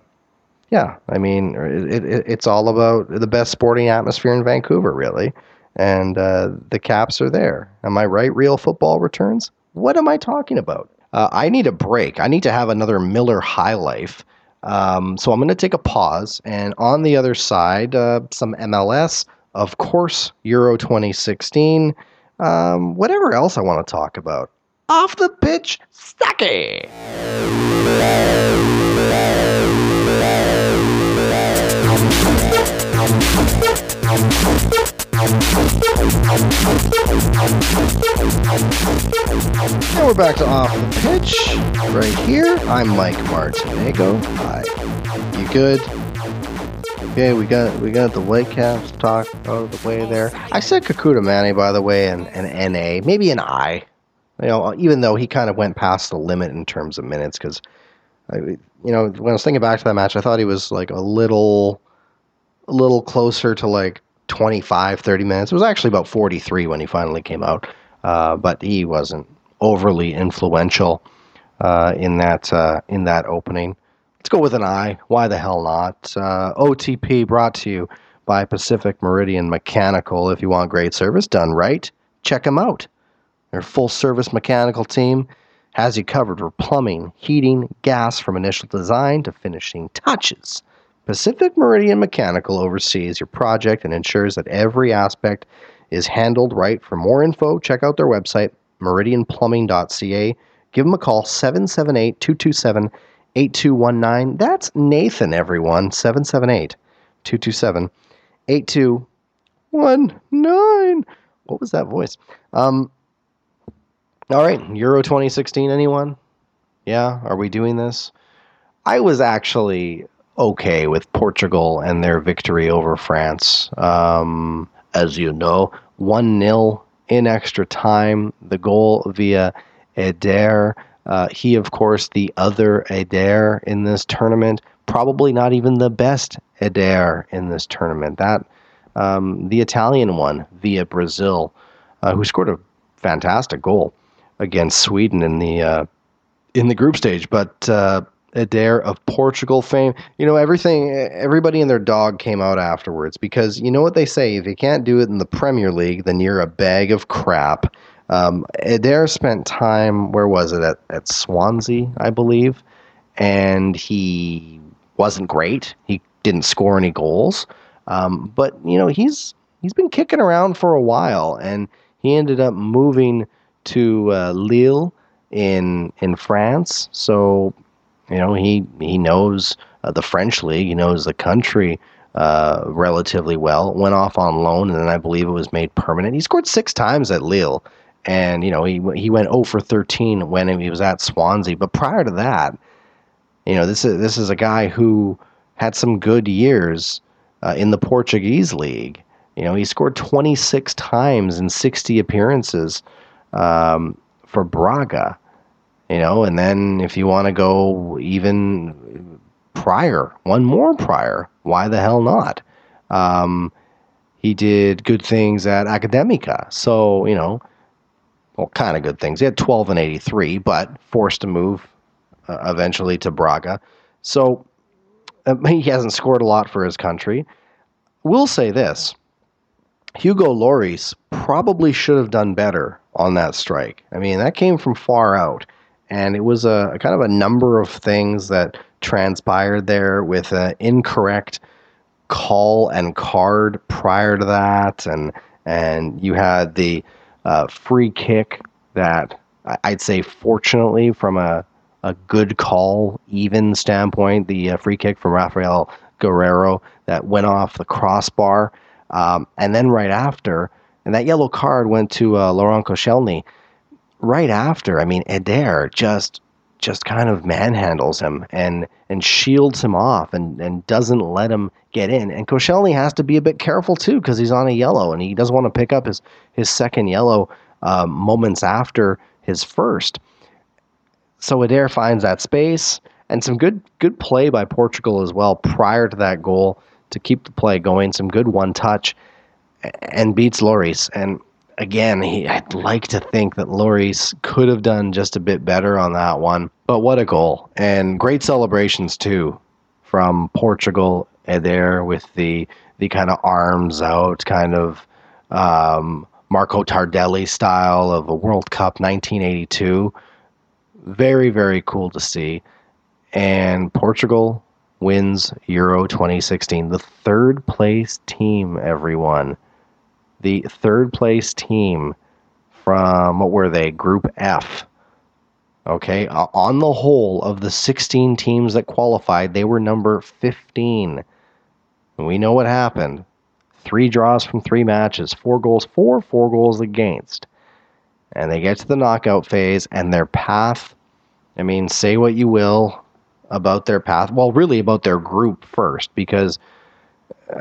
yeah, I mean, it, it, it's all about the best sporting atmosphere in Vancouver, really. And uh, the Caps are there. Am I right? Real football returns? What am I talking about? Uh, I need a break. I need to have another Miller High Life. Um, so I'm going to take a pause. And on the other side, uh, some MLS, of course, Euro 2016, um, whatever else I want to talk about. Off the pitch, Stucky! And we're back to Off the Pitch, right here. I'm Mike Martinego. Hi. You good? Okay, we got we got the Whitecaps talk out of the way there. I said Kekuta Manneh by the way, and an NA, maybe an I. You know, even though he kind of went past the limit in terms of minutes, because you know, when I was thinking back to that match, I thought he was like a little, a little closer to like 25, 30 minutes. It was actually about 43 when he finally came out, uh, but he wasn't overly influential. uh, in that uh, in that opening. Let's go with an I. Why the hell not? Uh, OTP brought to you by Pacific Meridian Mechanical. If you want great service done right, check them out. Their full service mechanical team has you covered for plumbing, heating, gas from initial design to finishing touches. Pacific Meridian Mechanical oversees your project and ensures that every aspect is handled right. For more info, check out their website, meridianplumbing.ca. Give them a call, 778 227 8219. That's Nathan, everyone, 778 227 8219. What was that voice? Um, all right, Euro 2016, anyone? Yeah, are we doing this? I was actually okay with Portugal and their victory over France. Um, as you know, 1 0 in extra time. The goal via Eder. Uh, he, of course, the other Eder in this tournament. Probably not even the best Eder in this tournament. That um, the Italian one via Brazil, uh, who scored a fantastic goal against Sweden in the uh, in the group stage. But uh, Eder of Portugal fame. You know, everything, everybody and their dog came out afterwards because you know what they say: if you can't do it in the Premier League, then you're a bag of crap. Um, Eder spent time. Where was it at at Swansea, I believe, and he wasn't great. He didn't score any goals, um, but you know he's he's been kicking around for a while, and he ended up moving to uh, Lille in in France. So you know, he he knows uh, the French league. He knows the country uh, relatively well. Went off on loan, and then I believe it was made permanent. He scored six times at Lille, and you know he he went 0 for 13 when he was at Swansea. But prior to that, you know, this is this is a guy who had some good years uh, in the Portuguese league. You know, he scored 26 times in 60 appearances um, for Braga you know, and then if you want to go even prior, one more prior, why the hell not? Um, he did good things at Academica, so you know, well, kind of good things. He had 12 and 83, but forced to move uh, eventually to Braga. So uh, (laughs) he hasn't scored a lot for his country. We'll say this. Hugo Lloris probably should have done better on that strike. I mean, that came from far out and it was a, a kind of a number of things that transpired there with an incorrect call and card prior to that, and and you had the uh, free kick that I'd say, fortunately, from a a good call, even standpoint, the uh, free kick from Raphael Guerreiro that went off the crossbar, um, and then right after, and that yellow card went to uh, Laurent Koscielny right after, I mean, Eder just just kind of manhandles him and and shields him off and and doesn't let him get in. And Koscielny has to be a bit careful too because he's on a yellow and he doesn't want to pick up his his second yellow um, moments after his first. So Eder finds that space and some good good play by Portugal as well prior to that goal to keep the play going. Some good one touch and beats Lloris. And again, he, I'd like to think that Lloris could have done just a bit better on that one. But what a goal. And great celebrations, too, from Portugal there with the, the kind of arms out, kind of um, Marco Tardelli style of a World Cup 1982. Very, very cool to see. And Portugal wins Euro 2016, the third place team, everyone the third place team from what were they? Group F. Okay, uh, on the whole of the 16 teams that qualified, they were number 15. We know what happened. Three draws from three matches, four goals for, four goals against. And they get to the knockout phase, and their path I mean, say what you will about their path. Well, really about their group first, because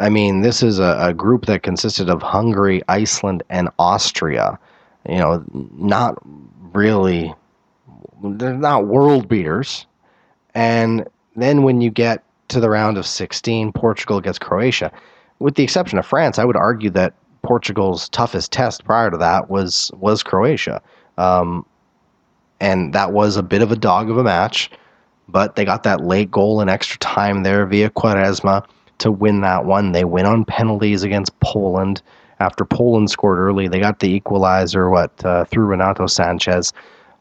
I mean, this is a, a group that consisted of Hungary, Iceland, and Austria. You know, not really, they're not world beaters. And then when you get to the round of 16, Portugal gets Croatia. With the exception of France, I would argue that Portugal's toughest test prior to that was was Croatia. Um, and that was a bit of a dog of a match. But they got that late goal in extra time there via Quaresma to win that one. They win on penalties against Poland. After Poland scored early, they got the equalizer what uh, through Renato Sanches,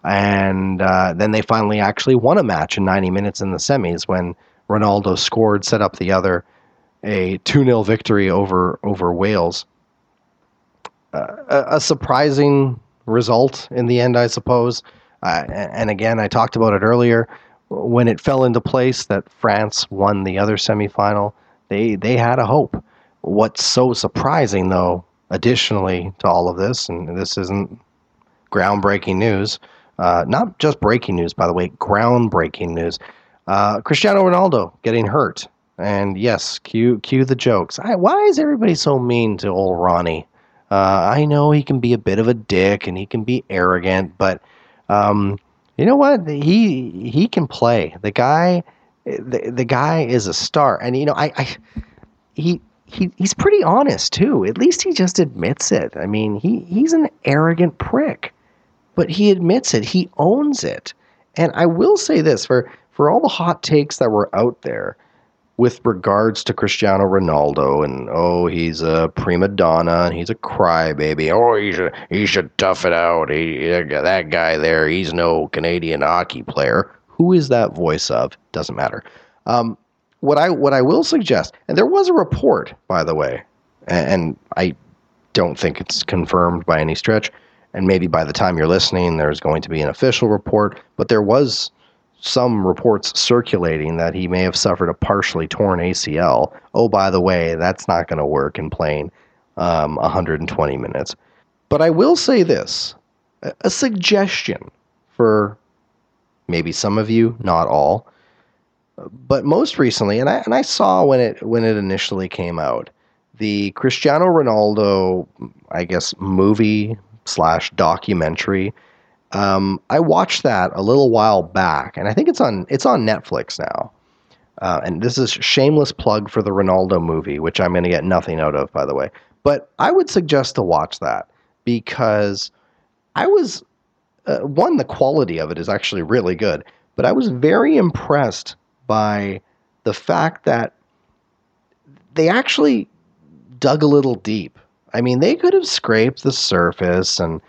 and uh, then they finally actually won a match in 90 minutes in the semis when Ronaldo scored, set up the other, a 2 0 victory over over Wales. Uh, a, a surprising result in the end, I suppose. Uh, and again, I talked about it earlier when it fell into place that France won the other semifinal. They they had a hope. What's so surprising, though, additionally to all of this, and this isn't groundbreaking news, uh, not just breaking news, by the way, groundbreaking news. Uh, Cristiano Ronaldo getting hurt, and yes, cue cue the jokes. I, why is everybody so mean to old Ronnie? Uh, I know he can be a bit of a dick and he can be arrogant, but um, you know what? He he can play. The guy, the, the guy is a star, and you know I, I he he he's pretty honest too. At least he just admits it. I mean, he he's an arrogant prick, but he admits it. He owns it. And I will say this for for all the hot takes that were out there with regards to Cristiano Ronaldo and oh he's a prima donna and he's a crybaby oh he should he should tough it out he that guy there he's no Canadian hockey player who is that voice of doesn't matter um, what I what I will suggest and there was a report by the way and, and I don't think it's confirmed by any stretch and maybe by the time you're listening there's going to be an official report but there was some reports circulating that he may have suffered a partially torn ACL. Oh, by the way, that's not going to work in playing um, 120 minutes. But I will say this a suggestion for maybe some of you, not all. But most recently, and I, and I saw when it when it initially came out, the Cristiano Ronaldo, I guess, movie slash documentary um, I watched that a little while back, and I think it's on it's on Netflix now. Uh, and this is shameless plug for the Ronaldo movie, which I'm going to get nothing out of, by the way. But I would suggest to watch that because I was uh, one the quality of it is actually really good, but I was very impressed by the fact that they actually dug a little deep. I mean, they could have scraped the surface and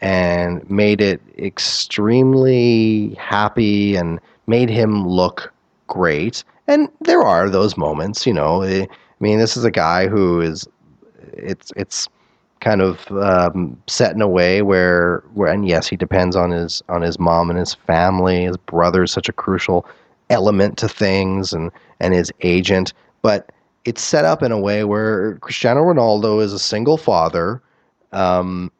and made it extremely happy and made him look great. And there are those moments, you know. Eh, I mean, this is a guy who is it's it's kind of um, set in a way where where and yes, he depends on his on his mom and his family. His brother is such a crucial element to things, and and his agent, but it's set up in a way where Cristiano Ronaldo is a single father. Um,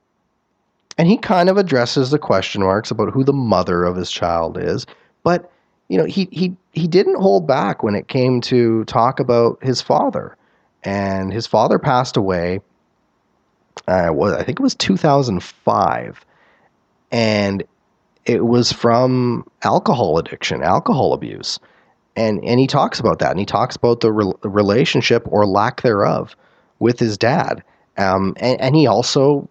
and he kind of addresses the question marks about who the mother of his child is. But you know, he he he didn't hold back when it came to talk about his father, and his father passed away. Uh, was I think it was 2005, and it was from alcohol addiction, alcohol abuse, and and he talks about that, and he talks about the re- relationship or lack thereof with his dad, um, and, and he also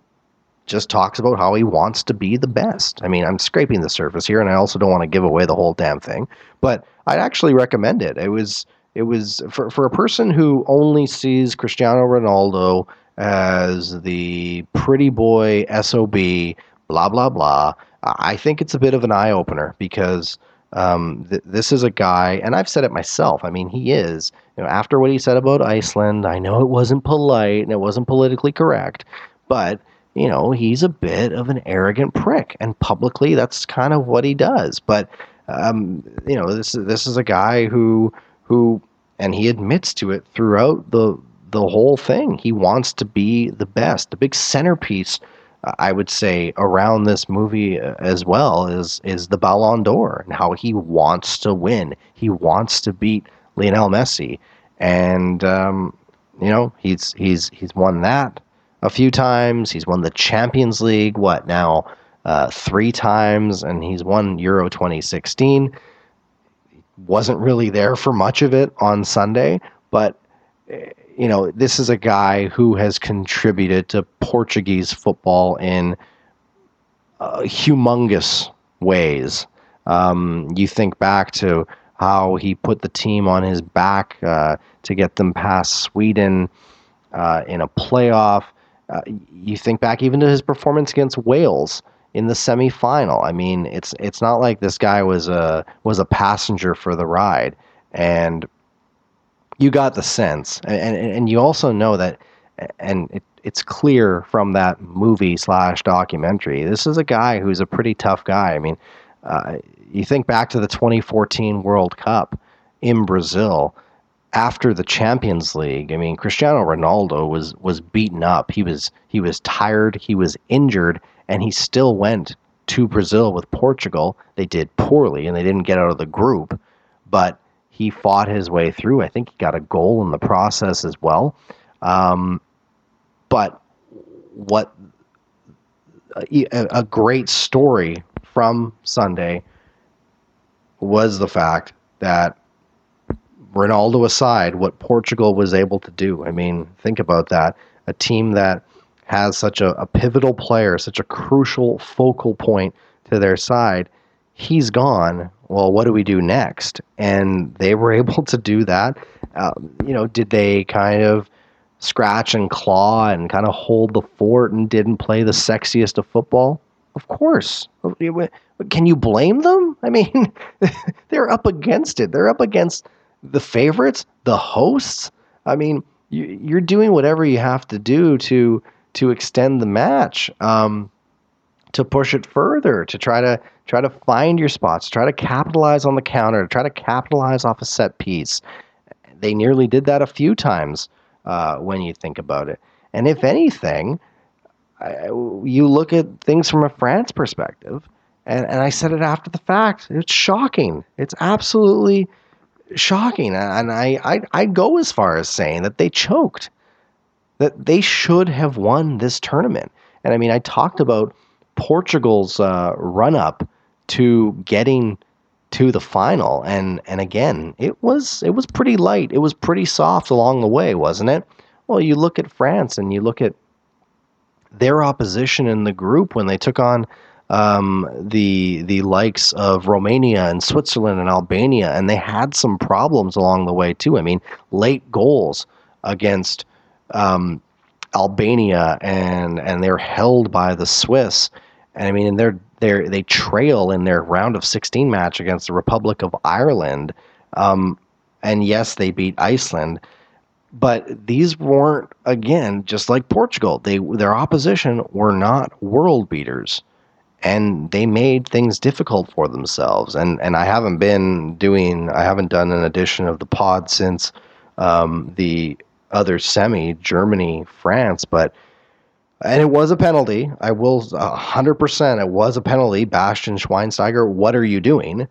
just talks about how he wants to be the best. I mean, I'm scraping the surface here, and I also don't want to give away the whole damn thing. But I'd actually recommend it. It was it was for for a person who only sees Cristiano Ronaldo as the pretty boy sob, blah blah blah. I think it's a bit of an eye opener because. Um, th- this is a guy, and I've said it myself. I mean, he is. You know, after what he said about Iceland, I know it wasn't polite and it wasn't politically correct, but you know, he's a bit of an arrogant prick, and publicly, that's kind of what he does. But um, you know, this is this is a guy who who, and he admits to it throughout the the whole thing. He wants to be the best. The big centerpiece, I would say, around this movie as well is is the Ballon d'Or and how he wants to win. He wants to beat Lionel Messi, and um, you know, he's he's he's won that a few times. He's won the Champions League, what now, uh, three times, and he's won Euro 2016. Wasn't really there for much of it on Sunday, but you know, this is a guy who has contributed to Portuguese football in uh, humongous ways. Um, you think back to how he put the team on his back uh, to get them past Sweden uh, in a playoff. Uh, you think back even to his performance against Wales in the semifinal. I mean, it's it's not like this guy was a was a passenger for the ride, and you got the sense, and and, and you also know that, and it, it's clear from that movie slash documentary. This is a guy who's a pretty tough guy. I mean, uh, you think back to the 2014 World Cup in Brazil after the Champions League. I mean, Cristiano Ronaldo was was beaten up. He was he was tired. He was injured, and he still went to Brazil with Portugal. They did poorly, and they didn't get out of the group, but he fought his way through. I think he got a goal in the process as well. Um, but what a, a great story from Sunday was the fact that Ronaldo aside, what Portugal was able to do. I mean, think about that. A team that has such a, a pivotal player, such a crucial focal point to their side, he's gone. Well, what do we do next? And they were (laughs) able to do that. Um, you know, did they kind of scratch and claw and kind of hold the fort and didn't play the sexiest of football? Of course. Can you blame them? (laughs) I mean, (laughs) they're up against it. They're up against the favorites, the hosts. I mean, you, are doing whatever you have to do to to extend the match, um, to push it further, to try to try to find your spots, try to capitalize on the counter, try to capitalize off a set piece. They nearly did that a few times uh, when you think about it. And if anything, I, you look at things from a France perspective, and, and I said it after the fact. It's shocking. It's absolutely shocking. And I, I, I'd go as far as saying that they choked, that they should have won this tournament. And I mean, I talked about Portugal's uh, run up to getting to the final, and and again, it was it was pretty light. It was pretty soft along the way, wasn't it? Well, you look at France and you look at their opposition in the group when they took on um, the the likes of Romania and Switzerland and Albania, and they had some problems along the way too. I mean, late goals against um, Albania, and and they're held by the Swiss. And I mean, they're they they trail in their round of 16 match against the Republic of Ireland. Um, and yes, they beat Iceland, but these weren't again just like Portugal. They their opposition were not world beaters and they made things difficult for themselves. And and I haven't been doing, I haven't done an edition of the pod since um, the other semi, Germany, France, but and it was a penalty. I will hundred percent. It was a penalty. Bastian Schweinsteiger, what are you doing?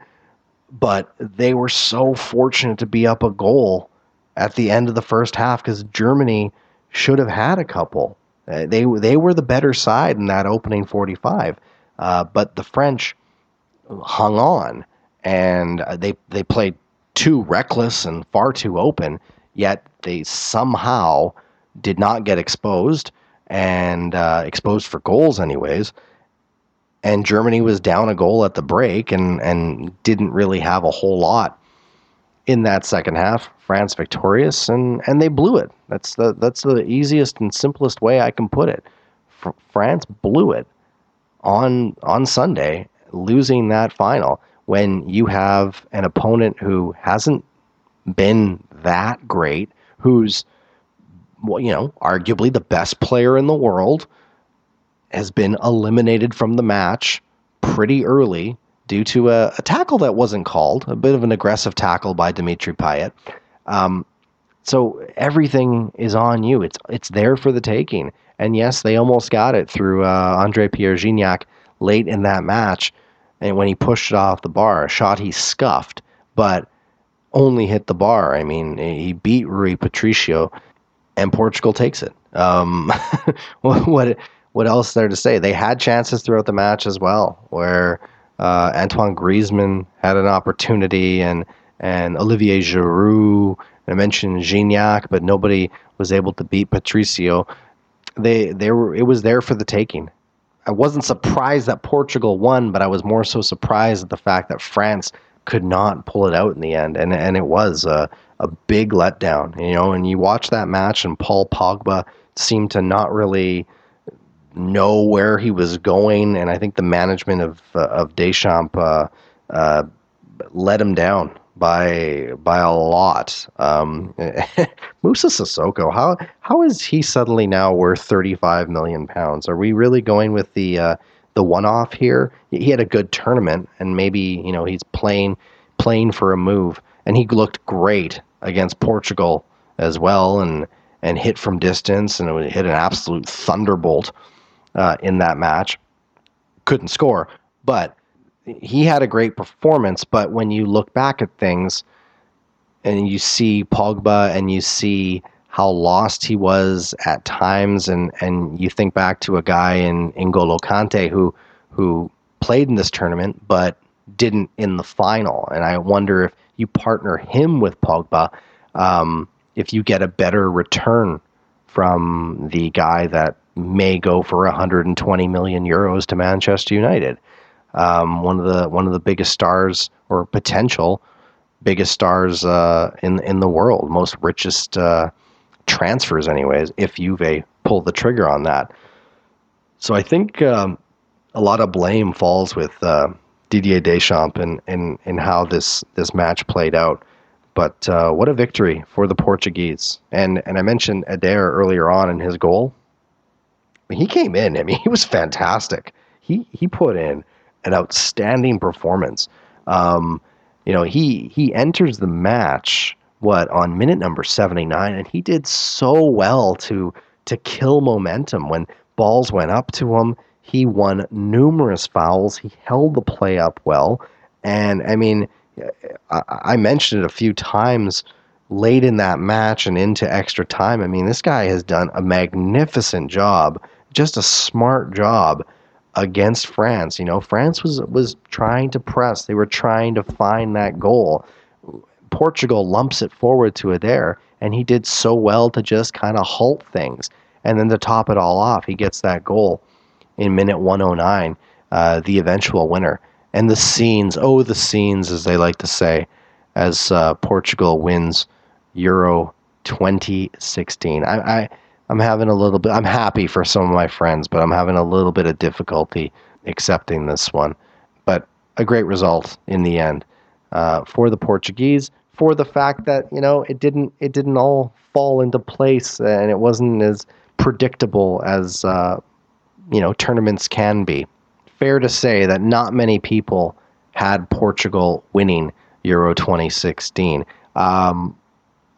But they were so fortunate to be up a goal at the end of the first half because Germany should have had a couple. Uh, they they were the better side in that opening forty five. Uh, but the French hung on, and uh, they they played too reckless and far too open. Yet they somehow did not get exposed and uh, exposed for goals, anyways. And Germany was down a goal at the break and and didn't really have a whole lot in that second half. France victorious and and they blew it. That's the that's the easiest and simplest way I can put it. Fr- France blew it on on Sunday, losing that final when you have an opponent who hasn't been that great, who's you know, arguably the best player in the world, has been eliminated from the match pretty early due to a, a tackle that wasn't called, a bit of an aggressive tackle by Dimitri Payet. Um, so everything is on you. It's it's there for the taking. And yes, they almost got it through uh, Andre Pierre Gignac late in that match. And when he pushed it off the bar, a shot he scuffed, but only hit the bar. I mean, he beat Rui Patricio, and Portugal takes it. Um, (laughs) what what else is there to say? They had chances throughout the match as well, where uh, Antoine Griezmann had an opportunity, and and Olivier Giroud. I mentioned Gignac, but nobody was able to beat Patricio they they were it was there for the taking. I wasn't surprised that Portugal won, but I was more so surprised at the fact that France could not pull it out in the end, and and it was a a big letdown. You know, and you watch that match, and Paul Pogba seemed to not really know where he was going, and I think the management of uh, of Deschamps uh, uh, let him down by by a lot. Um, (laughs) Moussa Sissoko, how how is he suddenly now worth thirty five million pounds? Are we really going with the uh, the one off here? He had a good tournament, and maybe you know he's playing playing for a move, and he looked great against Portugal as well, and and hit from distance, and it hit an absolute thunderbolt uh, in that match. Couldn't score, but he had a great performance. But when you look back at things and you see Pogba and you see how lost he was at times, and, and you think back to a guy in N'Golo Kante who who played in this tournament but didn't in the final, and I wonder if you partner him with Pogba, um, if you get a better return from the guy that may go for 120 million euros to Manchester United. Um, one of the one of the biggest stars or potential biggest stars uh, in in the world, most richest uh, transfers, anyways. If Juve pull the trigger on that, so I think um, a lot of blame falls with uh, Didier Deschamps and in, in how this this match played out. But uh, what a victory for the Portuguese! And and I mentioned Eder earlier on in his goal. I mean, He came in. I mean, (laughs) he was fantastic. He he put in an outstanding performance. Um, you know, he he enters the match what on minute number 79 and he did so well to to kill momentum when balls went up to him. He won numerous fouls. He held the play up well. And I mean, I, I mentioned it a few times late in that match and into extra time. I mean, this guy has done a magnificent job, just a smart job against France. You know, France was was trying to press. They were trying to find that goal. Portugal lumps it forward to Eder, and he did so well to just kind of halt things. And then to top it all off, he gets that goal in minute 109, uh, the eventual winner. And the scenes, oh, the scenes, as they like to say, as uh, Portugal wins Euro 2016. I, I I'm having a little bit. I'm happy for some of my friends, but I'm having a little bit of difficulty accepting this one. But a great result in the end uh, for the Portuguese. For the fact that you know it didn't it didn't all fall into place and it wasn't as predictable as uh, you know tournaments can be. Fair to say that not many people had Portugal winning Euro 2016. Um,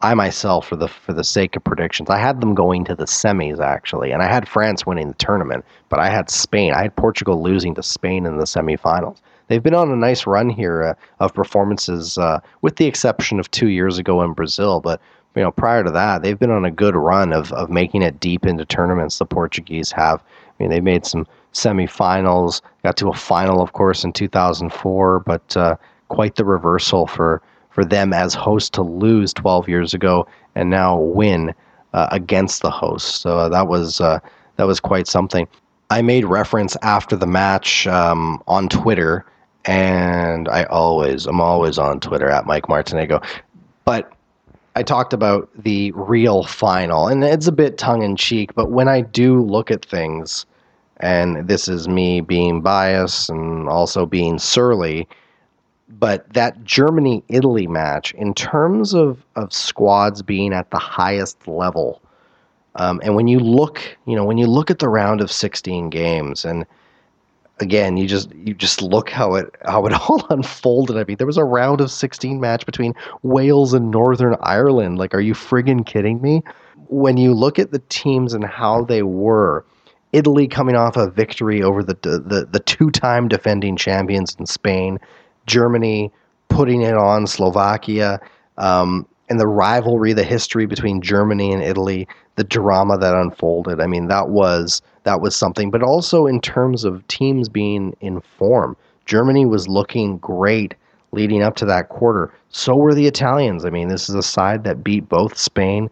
I myself, for the for the sake of predictions, I had them going to the semis actually, and I had France winning the tournament, but I had Spain. I had Portugal losing to Spain in the semifinals. They've been on a nice run here uh, of performances, uh, with the exception of two years ago in Brazil. But you know, prior to that, they've been on a good run of of making it deep into tournaments. The Portuguese have. Mean, they made some semifinals, got to a final, of course, in 2004, but uh, quite the reversal for for them as hosts to lose 12 years ago and now win uh, against the hosts. So uh, that was uh, that was quite something. I made reference after the match um, on Twitter, and I always I'm always on Twitter at Mike Martinego, but. I talked about the real final, and it's a bit tongue in cheek, but when I do look at things, and this is me being biased and also being surly, but that Germany Italy match, in terms of, of squads being at the highest level, um, and when you look, you know, when you look at the round of 16 games, and again, you just you just look how it how it (laughs) all unfolded. I mean, there was a round of 16 match between Wales and Northern Ireland. Like, are you friggin' kidding me? When you look at the teams and how they were, Italy coming off a victory over the the, the two time defending champions in Spain Germany putting it on Slovakia, um, and the rivalry, the history between Germany and Italy, the drama that unfolded. I mean, that was that was something. But also in terms of teams being in form, Germany was looking great leading up to that quarter. So were the Italians. I mean, this is a side that beat both Spain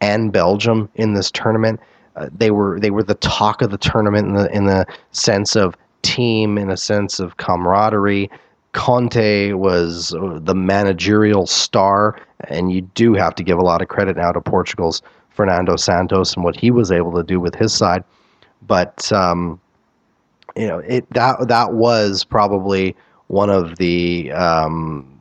and Belgium in this tournament. Uh, they were they were the talk of the tournament in the in the sense of team, in a sense of camaraderie. Conte was uh, the managerial star, and you do have to give a lot of credit now to Portugal's Fernando Santos and what he was able to do with his side. But um, you know, it that that was probably one of the um,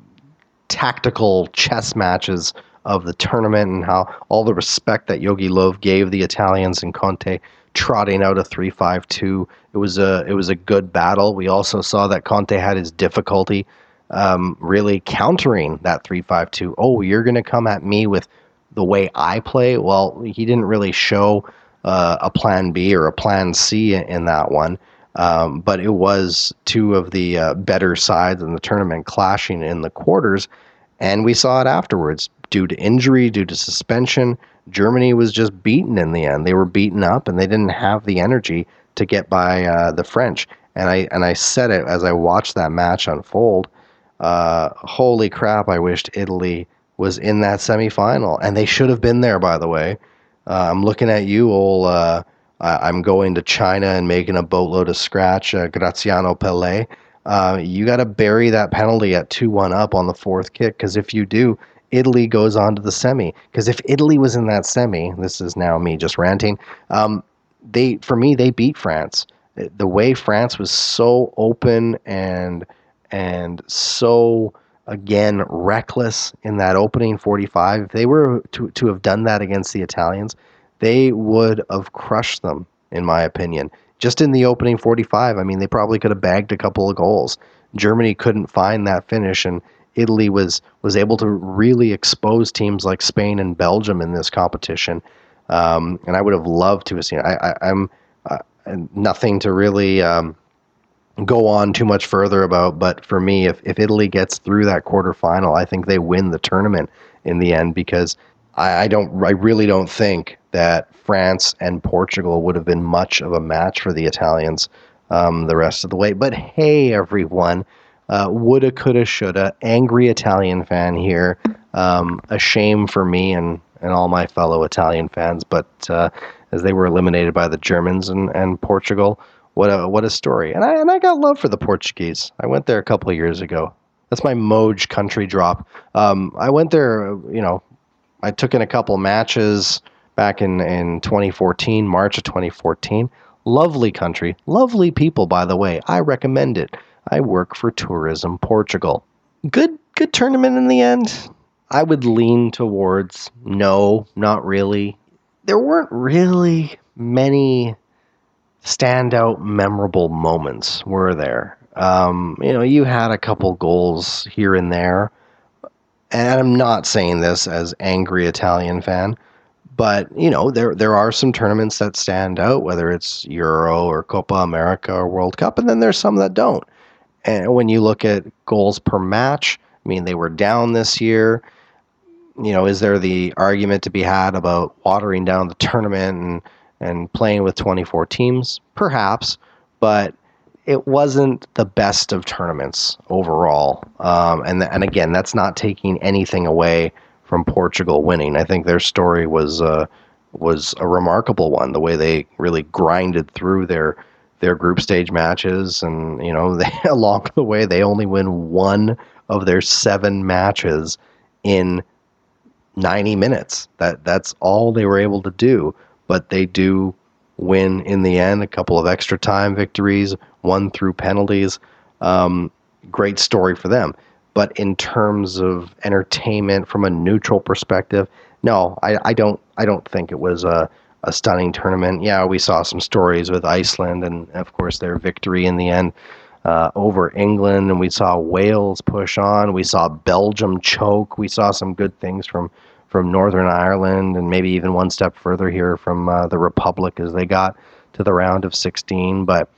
tactical chess matches of the tournament, and how all the respect that Jogi Löw gave the Italians and Conte trotting out a three-five-two. It was a it was a good battle. We also saw that Conte had his difficulty um, really countering that three-five-two. Oh, you're going to come at me with the way I play. Well, he didn't really show uh, a plan B or a plan C in that one. Um, but it was two of the uh, better sides in the tournament clashing in the quarters, and we saw it afterwards. Due to injury, due to suspension, Germany was just beaten in the end. They were beaten up, and they didn't have the energy to get by uh, the French. And I and I said it as I watched that match unfold. Uh, holy crap! I wished Italy was in that semifinal, and they should have been there. By the way, uh, I'm looking at you, old. Uh, I'm going to China and making a boatload of scratch. Uh, Graziano Pelle. Uh, you got to bury that penalty at two one up on the fourth kick because if you do, Italy goes on to the semi. Because if Italy was in that semi, this is now me just ranting. Um, they for me they beat France. The way France was so open and and so again reckless in that opening 45 if they were to, to have done that against the italians they would have crushed them in my opinion just in the opening 45 i mean they probably could have bagged a couple of goals germany couldn't find that finish and italy was was able to really expose teams like spain and belgium in this competition um, and i would have loved to have seen I, I, am uh, nothing to really um, go on too much further about. But for me, if, if Italy gets through that quarterfinal, I think they win the tournament in the end because I, I don't, I really don't think that France and Portugal would have been much of a match for the Italians um, the rest of the way. But hey, everyone, uh, woulda, coulda, shoulda, angry Italian fan here. Um, a shame for me and, and all my fellow Italian fans, but uh, as they were eliminated by the Germans and, and Portugal, what a what a story. And I and I got love for the Portuguese. I went there a couple years ago. That's my Moj country drop. Um, I went there. You know, I took in a couple matches back in in 2014, March of 2014. Lovely country, lovely people. By the way, I recommend it. I work for Tourism Portugal. Good good tournament in the end. I would lean towards no, not really. There weren't really many standout memorable moments were there? Um, you know, you had a couple goals here and there, and I'm not saying this as angry Italian fan, but you know, there there are some tournaments that stand out, whether it's Euro or Copa America or World Cup, and then there's some that don't. And when you look at goals per match, I mean, they were down this year. You know, is there the argument to be had about watering down the tournament and and playing with 24 teams, perhaps, but it wasn't the best of tournaments overall. Um, and and again, that's not taking anything away from Portugal winning. I think their story was uh, was a remarkable one. The way they really grinded through their their group stage matches, and you know, (laughs) they, along the way, they only win one of their seven matches in 90 minutes. That that's all they were able to do but they do win in the end. A couple of extra time victories, one through penalties. Um, great story for them. But in terms of entertainment from a neutral perspective, no, I, I don't. I don't think it was a, a stunning tournament. Yeah, we saw some stories with Iceland, and of course their victory in the end uh, over England, and we saw Wales push on. We saw Belgium choke. We saw some good things from from Northern Ireland and maybe even one step further here from uh, the Republic as they got to the round of 16. But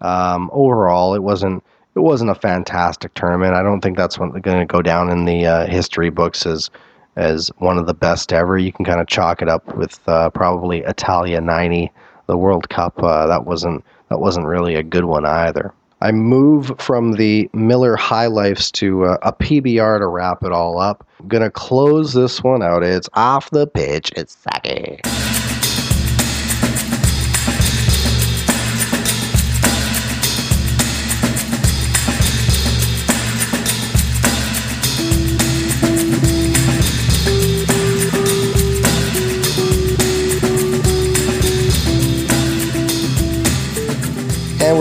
um, overall, it wasn't it wasn't a fantastic tournament. I don't think that's going to go down in the uh, history books as as one of the best ever. You can kind of chalk it up with uh, probably Italia '90, the World Cup. Uh, that wasn't that wasn't really a good one either. I move from the Miller High Lifes to uh, a PBR to wrap it all up. I'm to close this one out. It's off the pitch. It's Saki.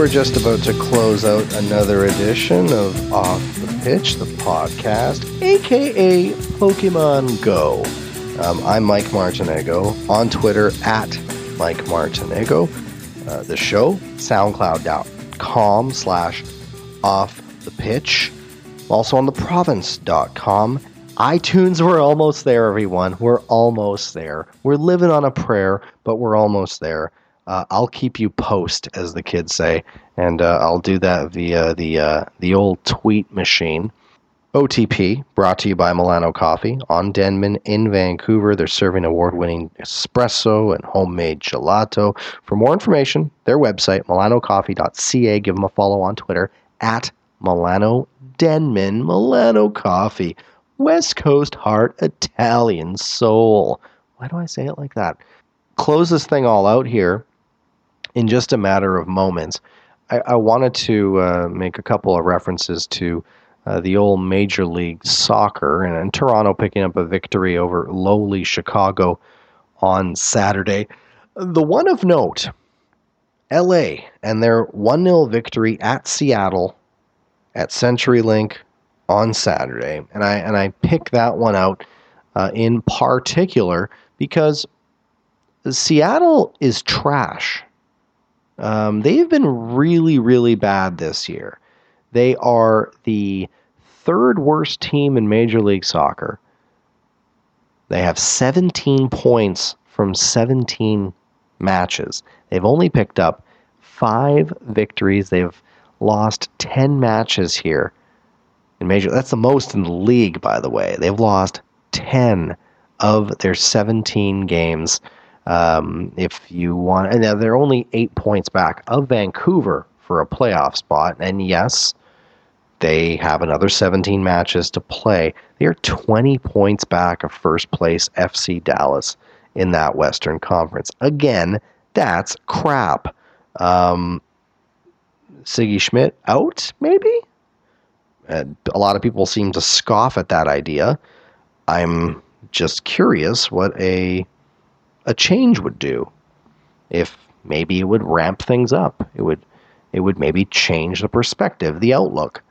We're just about to close out another edition of Off the Pitch, the podcast, aka Pokemon Go. Um, I'm Mike Martinego on Twitter at Mike Martinego. Uh, the show, soundcloud.com slash off the pitch. Also on the province.com. iTunes, we're almost there, everyone. We're almost there. We're living on a prayer, but we're almost there. Uh, I'll keep you post, as the kids say, and uh, I'll do that via the uh, the old tweet machine. OTP, brought to you by Milano Coffee on Denman in Vancouver. They're serving award winning espresso and homemade gelato. For more information, their website, milanocoffee.ca. Give them a follow on Twitter at Milano Denman. Milano Coffee, West Coast heart, Italian soul. Why do I say it like that? Close this thing all out here in just a matter of moments. I, I wanted to uh, make a couple of references to uh, the old Major League Soccer and, and Toronto picking up a victory over lowly Chicago on Saturday. The one of note, LA and their 1 0 victory at Seattle at CenturyLink on Saturday. And I, and I pick that one out uh, in particular because Seattle is trash. Um, they've been really, really bad this year. They are the third worst team in Major League Soccer. They have 17 points from 17 matches. They've only picked up five victories. They've lost 10 matches here in Major. That's the most in the league, by the way. They've lost 10 of their 17 games. Um, if you want, and they're only eight points back of Vancouver for a playoff spot. And yes, they have another 17 matches to play. They are 20 points back of first place FC Dallas in that Western Conference. Again, that's crap. Um, Sigi Schmidt out, maybe? And a lot of people seem to scoff at that idea. I'm just curious what a a change would do. If maybe it would ramp things up. It would it would maybe change the perspective, the outlook.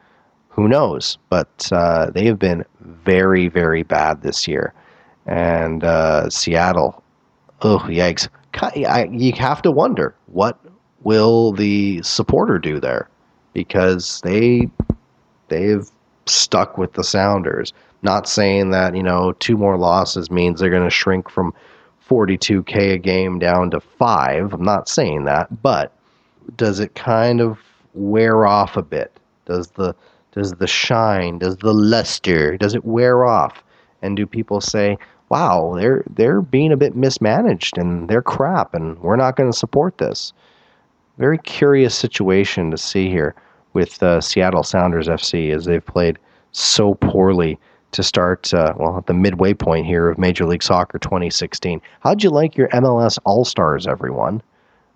Who knows? But uh, they have been very, very bad this year. And uh, Seattle, oh yikes! You have to wonder what will the supporter do there because they they've stuck with the Sounders. Not saying that you know two more losses means they're going to shrink from 42k a game down to five. I'm not saying that, but does it kind of wear off a bit? Does the does the shine, does the luster, does it wear off? And do people say, "Wow, they're they're being a bit mismanaged and they're crap, and we're not going to support this"? Very curious situation to see here with uh, Seattle Sounders FC as they've played so poorly to start, uh, well, at the midway point here of Major League Soccer 2016. How'd you like your MLS All Stars, everyone?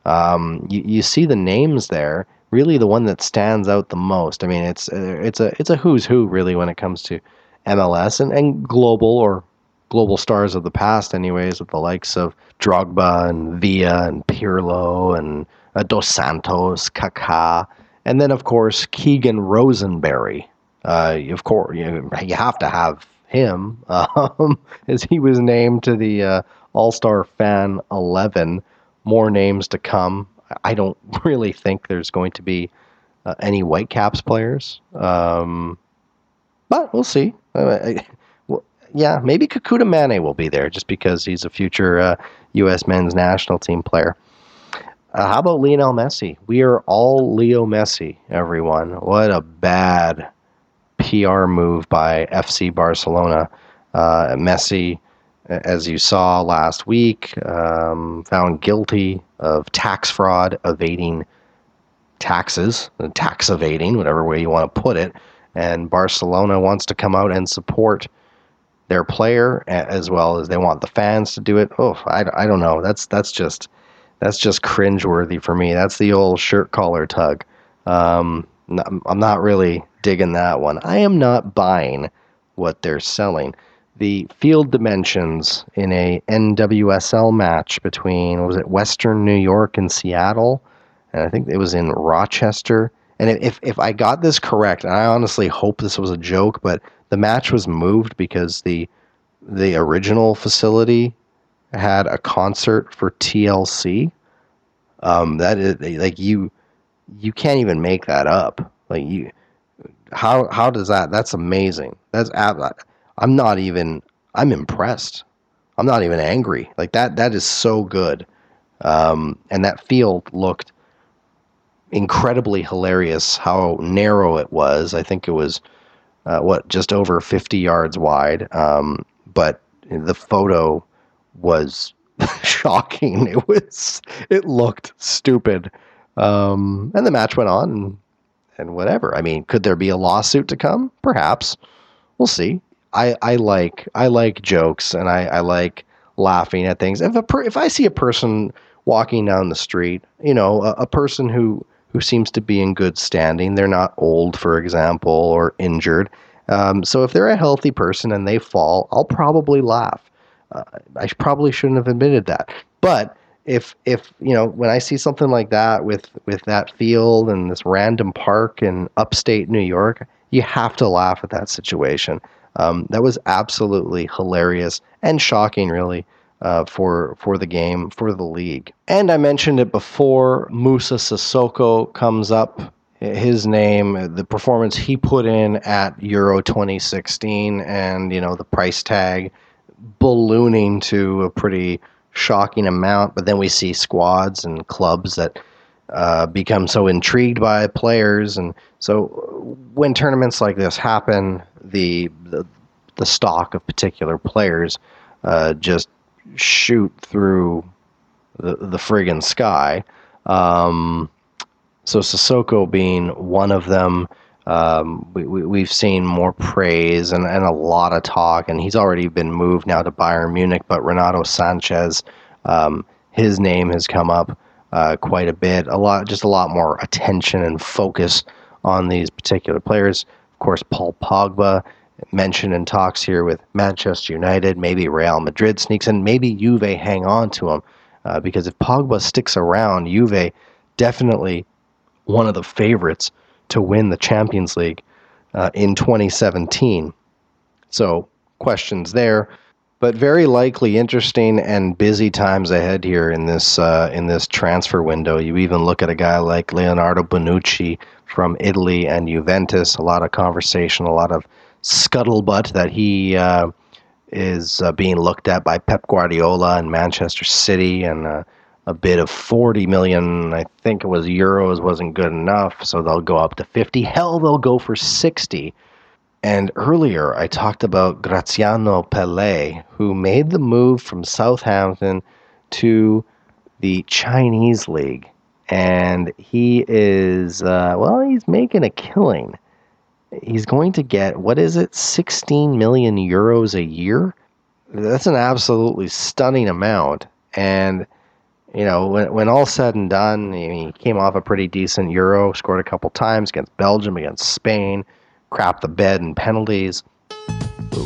Um, you, you see the names there. Really, the one that stands out the most. I mean, it's uh, it's a it's a who's who really when it comes to MLS and, and global or global stars of the past, anyways, with the likes of Drogba and Villa and Pirlo and uh, Dos Santos, Kaká, and then of course Keegan Rosenberry, uh, of course, you, you have to have him, (laughs) um, as he was named to the uh, All Star Fan 11. More names to come. I don't (laughs) really think there's going to be uh, any Whitecaps players, um, but we'll see. Uh, well, yeah, maybe Kekuta Manneh will be there just because he's a future U.S. Uh, men's national team player. Uh, how about Lionel Messi? We are all Leo Messi, everyone. What a bad PR move by FC Barcelona. Uh, Messi, as you saw last week, um, found guilty of tax fraud, evading taxes, tax evading, whatever way you want to put it. And Barcelona wants to come out and support their player as well as they want the fans to do it. Oh, I, I don't know. That's that's just that's just cringeworthy for me. That's the old shirt collar tug. Um, I'm not really digging that one. I am not buying what they're selling. The field dimensions in a NWSL match between was it Western New York and Seattle and I think it was in Rochester. And if if I got this correct, and I honestly hope this was a joke, but the match was moved because the the original facility had a concert for TLC. Um, that is like you you can't even make that up. Like you, how how does that? That's amazing. That's I'm not even. I'm impressed. I'm not even angry. Like that. That is so good. Um, and that field looked incredibly hilarious. How narrow it was. I think it was uh, what just over 50 yards wide. Um, but the photo was (laughs) shocking. It was. It looked stupid. Um, and the match went on, and, and whatever. I mean, could there be a lawsuit to come? Perhaps. We'll see. I, I like I like jokes, and I, I like laughing at things. If a per, if I see a person walking down the street, you know, a, a person who who seems to be in good standing, they're not old, for example, or injured. Um, so if they're a healthy person and they fall, I'll probably laugh. Uh, I probably shouldn't have admitted that, but if if you know when I see something like that with with that field and this random park in upstate New York, you have to laugh at that situation. Um, that was absolutely hilarious and shocking, really, uh, for for the game for the league. And I mentioned it before. Moussa Sissoko comes up. His name, the performance he put in at Euro 2016, and you know the price tag ballooning to a pretty shocking amount. But then we see squads and clubs that uh, become so intrigued by players, and so when tournaments like this happen, the the, the stock of particular players uh, just shoot through the the friggin' sky. Um, so Sissoko being one of them. Um, we, we've seen more praise and, and a lot of talk, and he's already been moved now to Bayern Munich. But Renato Sanches, um, his name has come up uh, quite a bit. A lot, just a lot more attention and focus on these particular players. Of course, Paul Pogba mentioned in talks here with Manchester United. Maybe Real Madrid sneaks in. Maybe Juve hang on to him uh, because if Pogba sticks around, Juve definitely one of the favorites to win the Champions League uh, in 2017. So, questions there, but very likely interesting and busy times ahead here in this uh, in this transfer window. You even look at a guy like Leonardo Bonucci from Italy and Juventus. A lot of conversation, a lot of scuttlebutt that he uh, is uh, being looked at by Pep Guardiola and Manchester City and uh, a bid of 40 million, I think it was euros, wasn't good enough, so they'll go up to 50. Hell, they'll go for 60. And earlier, I talked about Graziano Pelle, who made the move from Southampton to the Chinese league. And he is, uh, well, he's making a killing. He's going to get, what is it, 16 million euros a year? That's an absolutely stunning amount. And you know, when, when all's said and done, he came off a pretty decent Euro, scored a couple times against Belgium, against Spain, crapped the bed in penalties.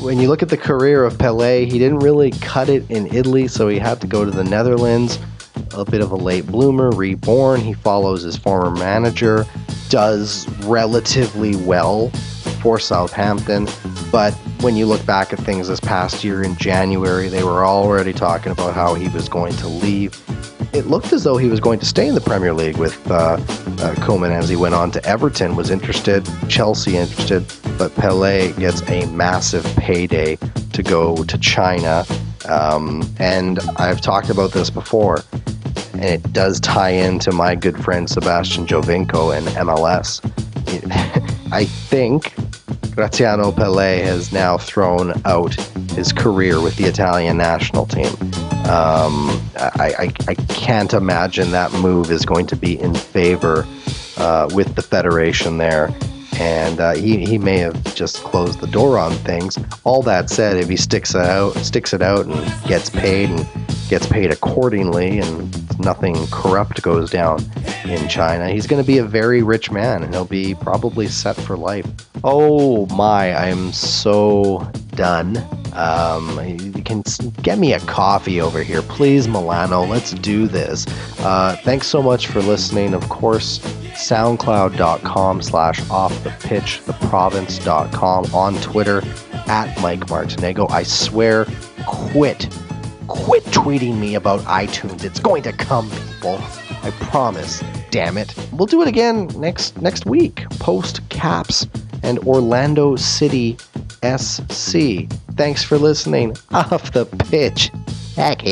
When you look at the career of Pelle, he didn't really cut it in Italy, so he had to go to the Netherlands. A bit of a late bloomer, reborn. He follows his former manager, does relatively well for Southampton. But when you look back at things this past year in January, they were already talking about how he was going to leave it looked as though he was going to stay in the Premier League with uh, uh, Koeman as he went on to Everton, was interested, Chelsea interested, but Pelle gets a massive payday to go to China. Um, and I've talked about this before, and it does tie into my good friend Sebastian Giovinco and MLS. (laughs) I think Graziano Pelle has now thrown out his career with the Italian national team. Um, I, I, I, can't imagine that move is going to be in favor uh, with the Federation there. And uh, he, he may have just closed the door on things. All that said, if he sticks it out, sticks it out, and gets paid and gets paid accordingly, and nothing corrupt goes down in China, he's going to be a very rich man, and he'll be probably set for life. Oh my! I am so done. Um, you can get me a coffee over here, please, Milano. Let's do this. Uh, thanks so much for listening. Of course, soundcloud.com slash off the pitch, on Twitter, at Mike Martinego. I swear, quit. Quit tweeting me about iTunes. It's going to come, people. I promise. Damn it. We'll do it again next next week. Post Caps and Orlando City SC. Thanks for listening. (laughs) Off the pitch. Heck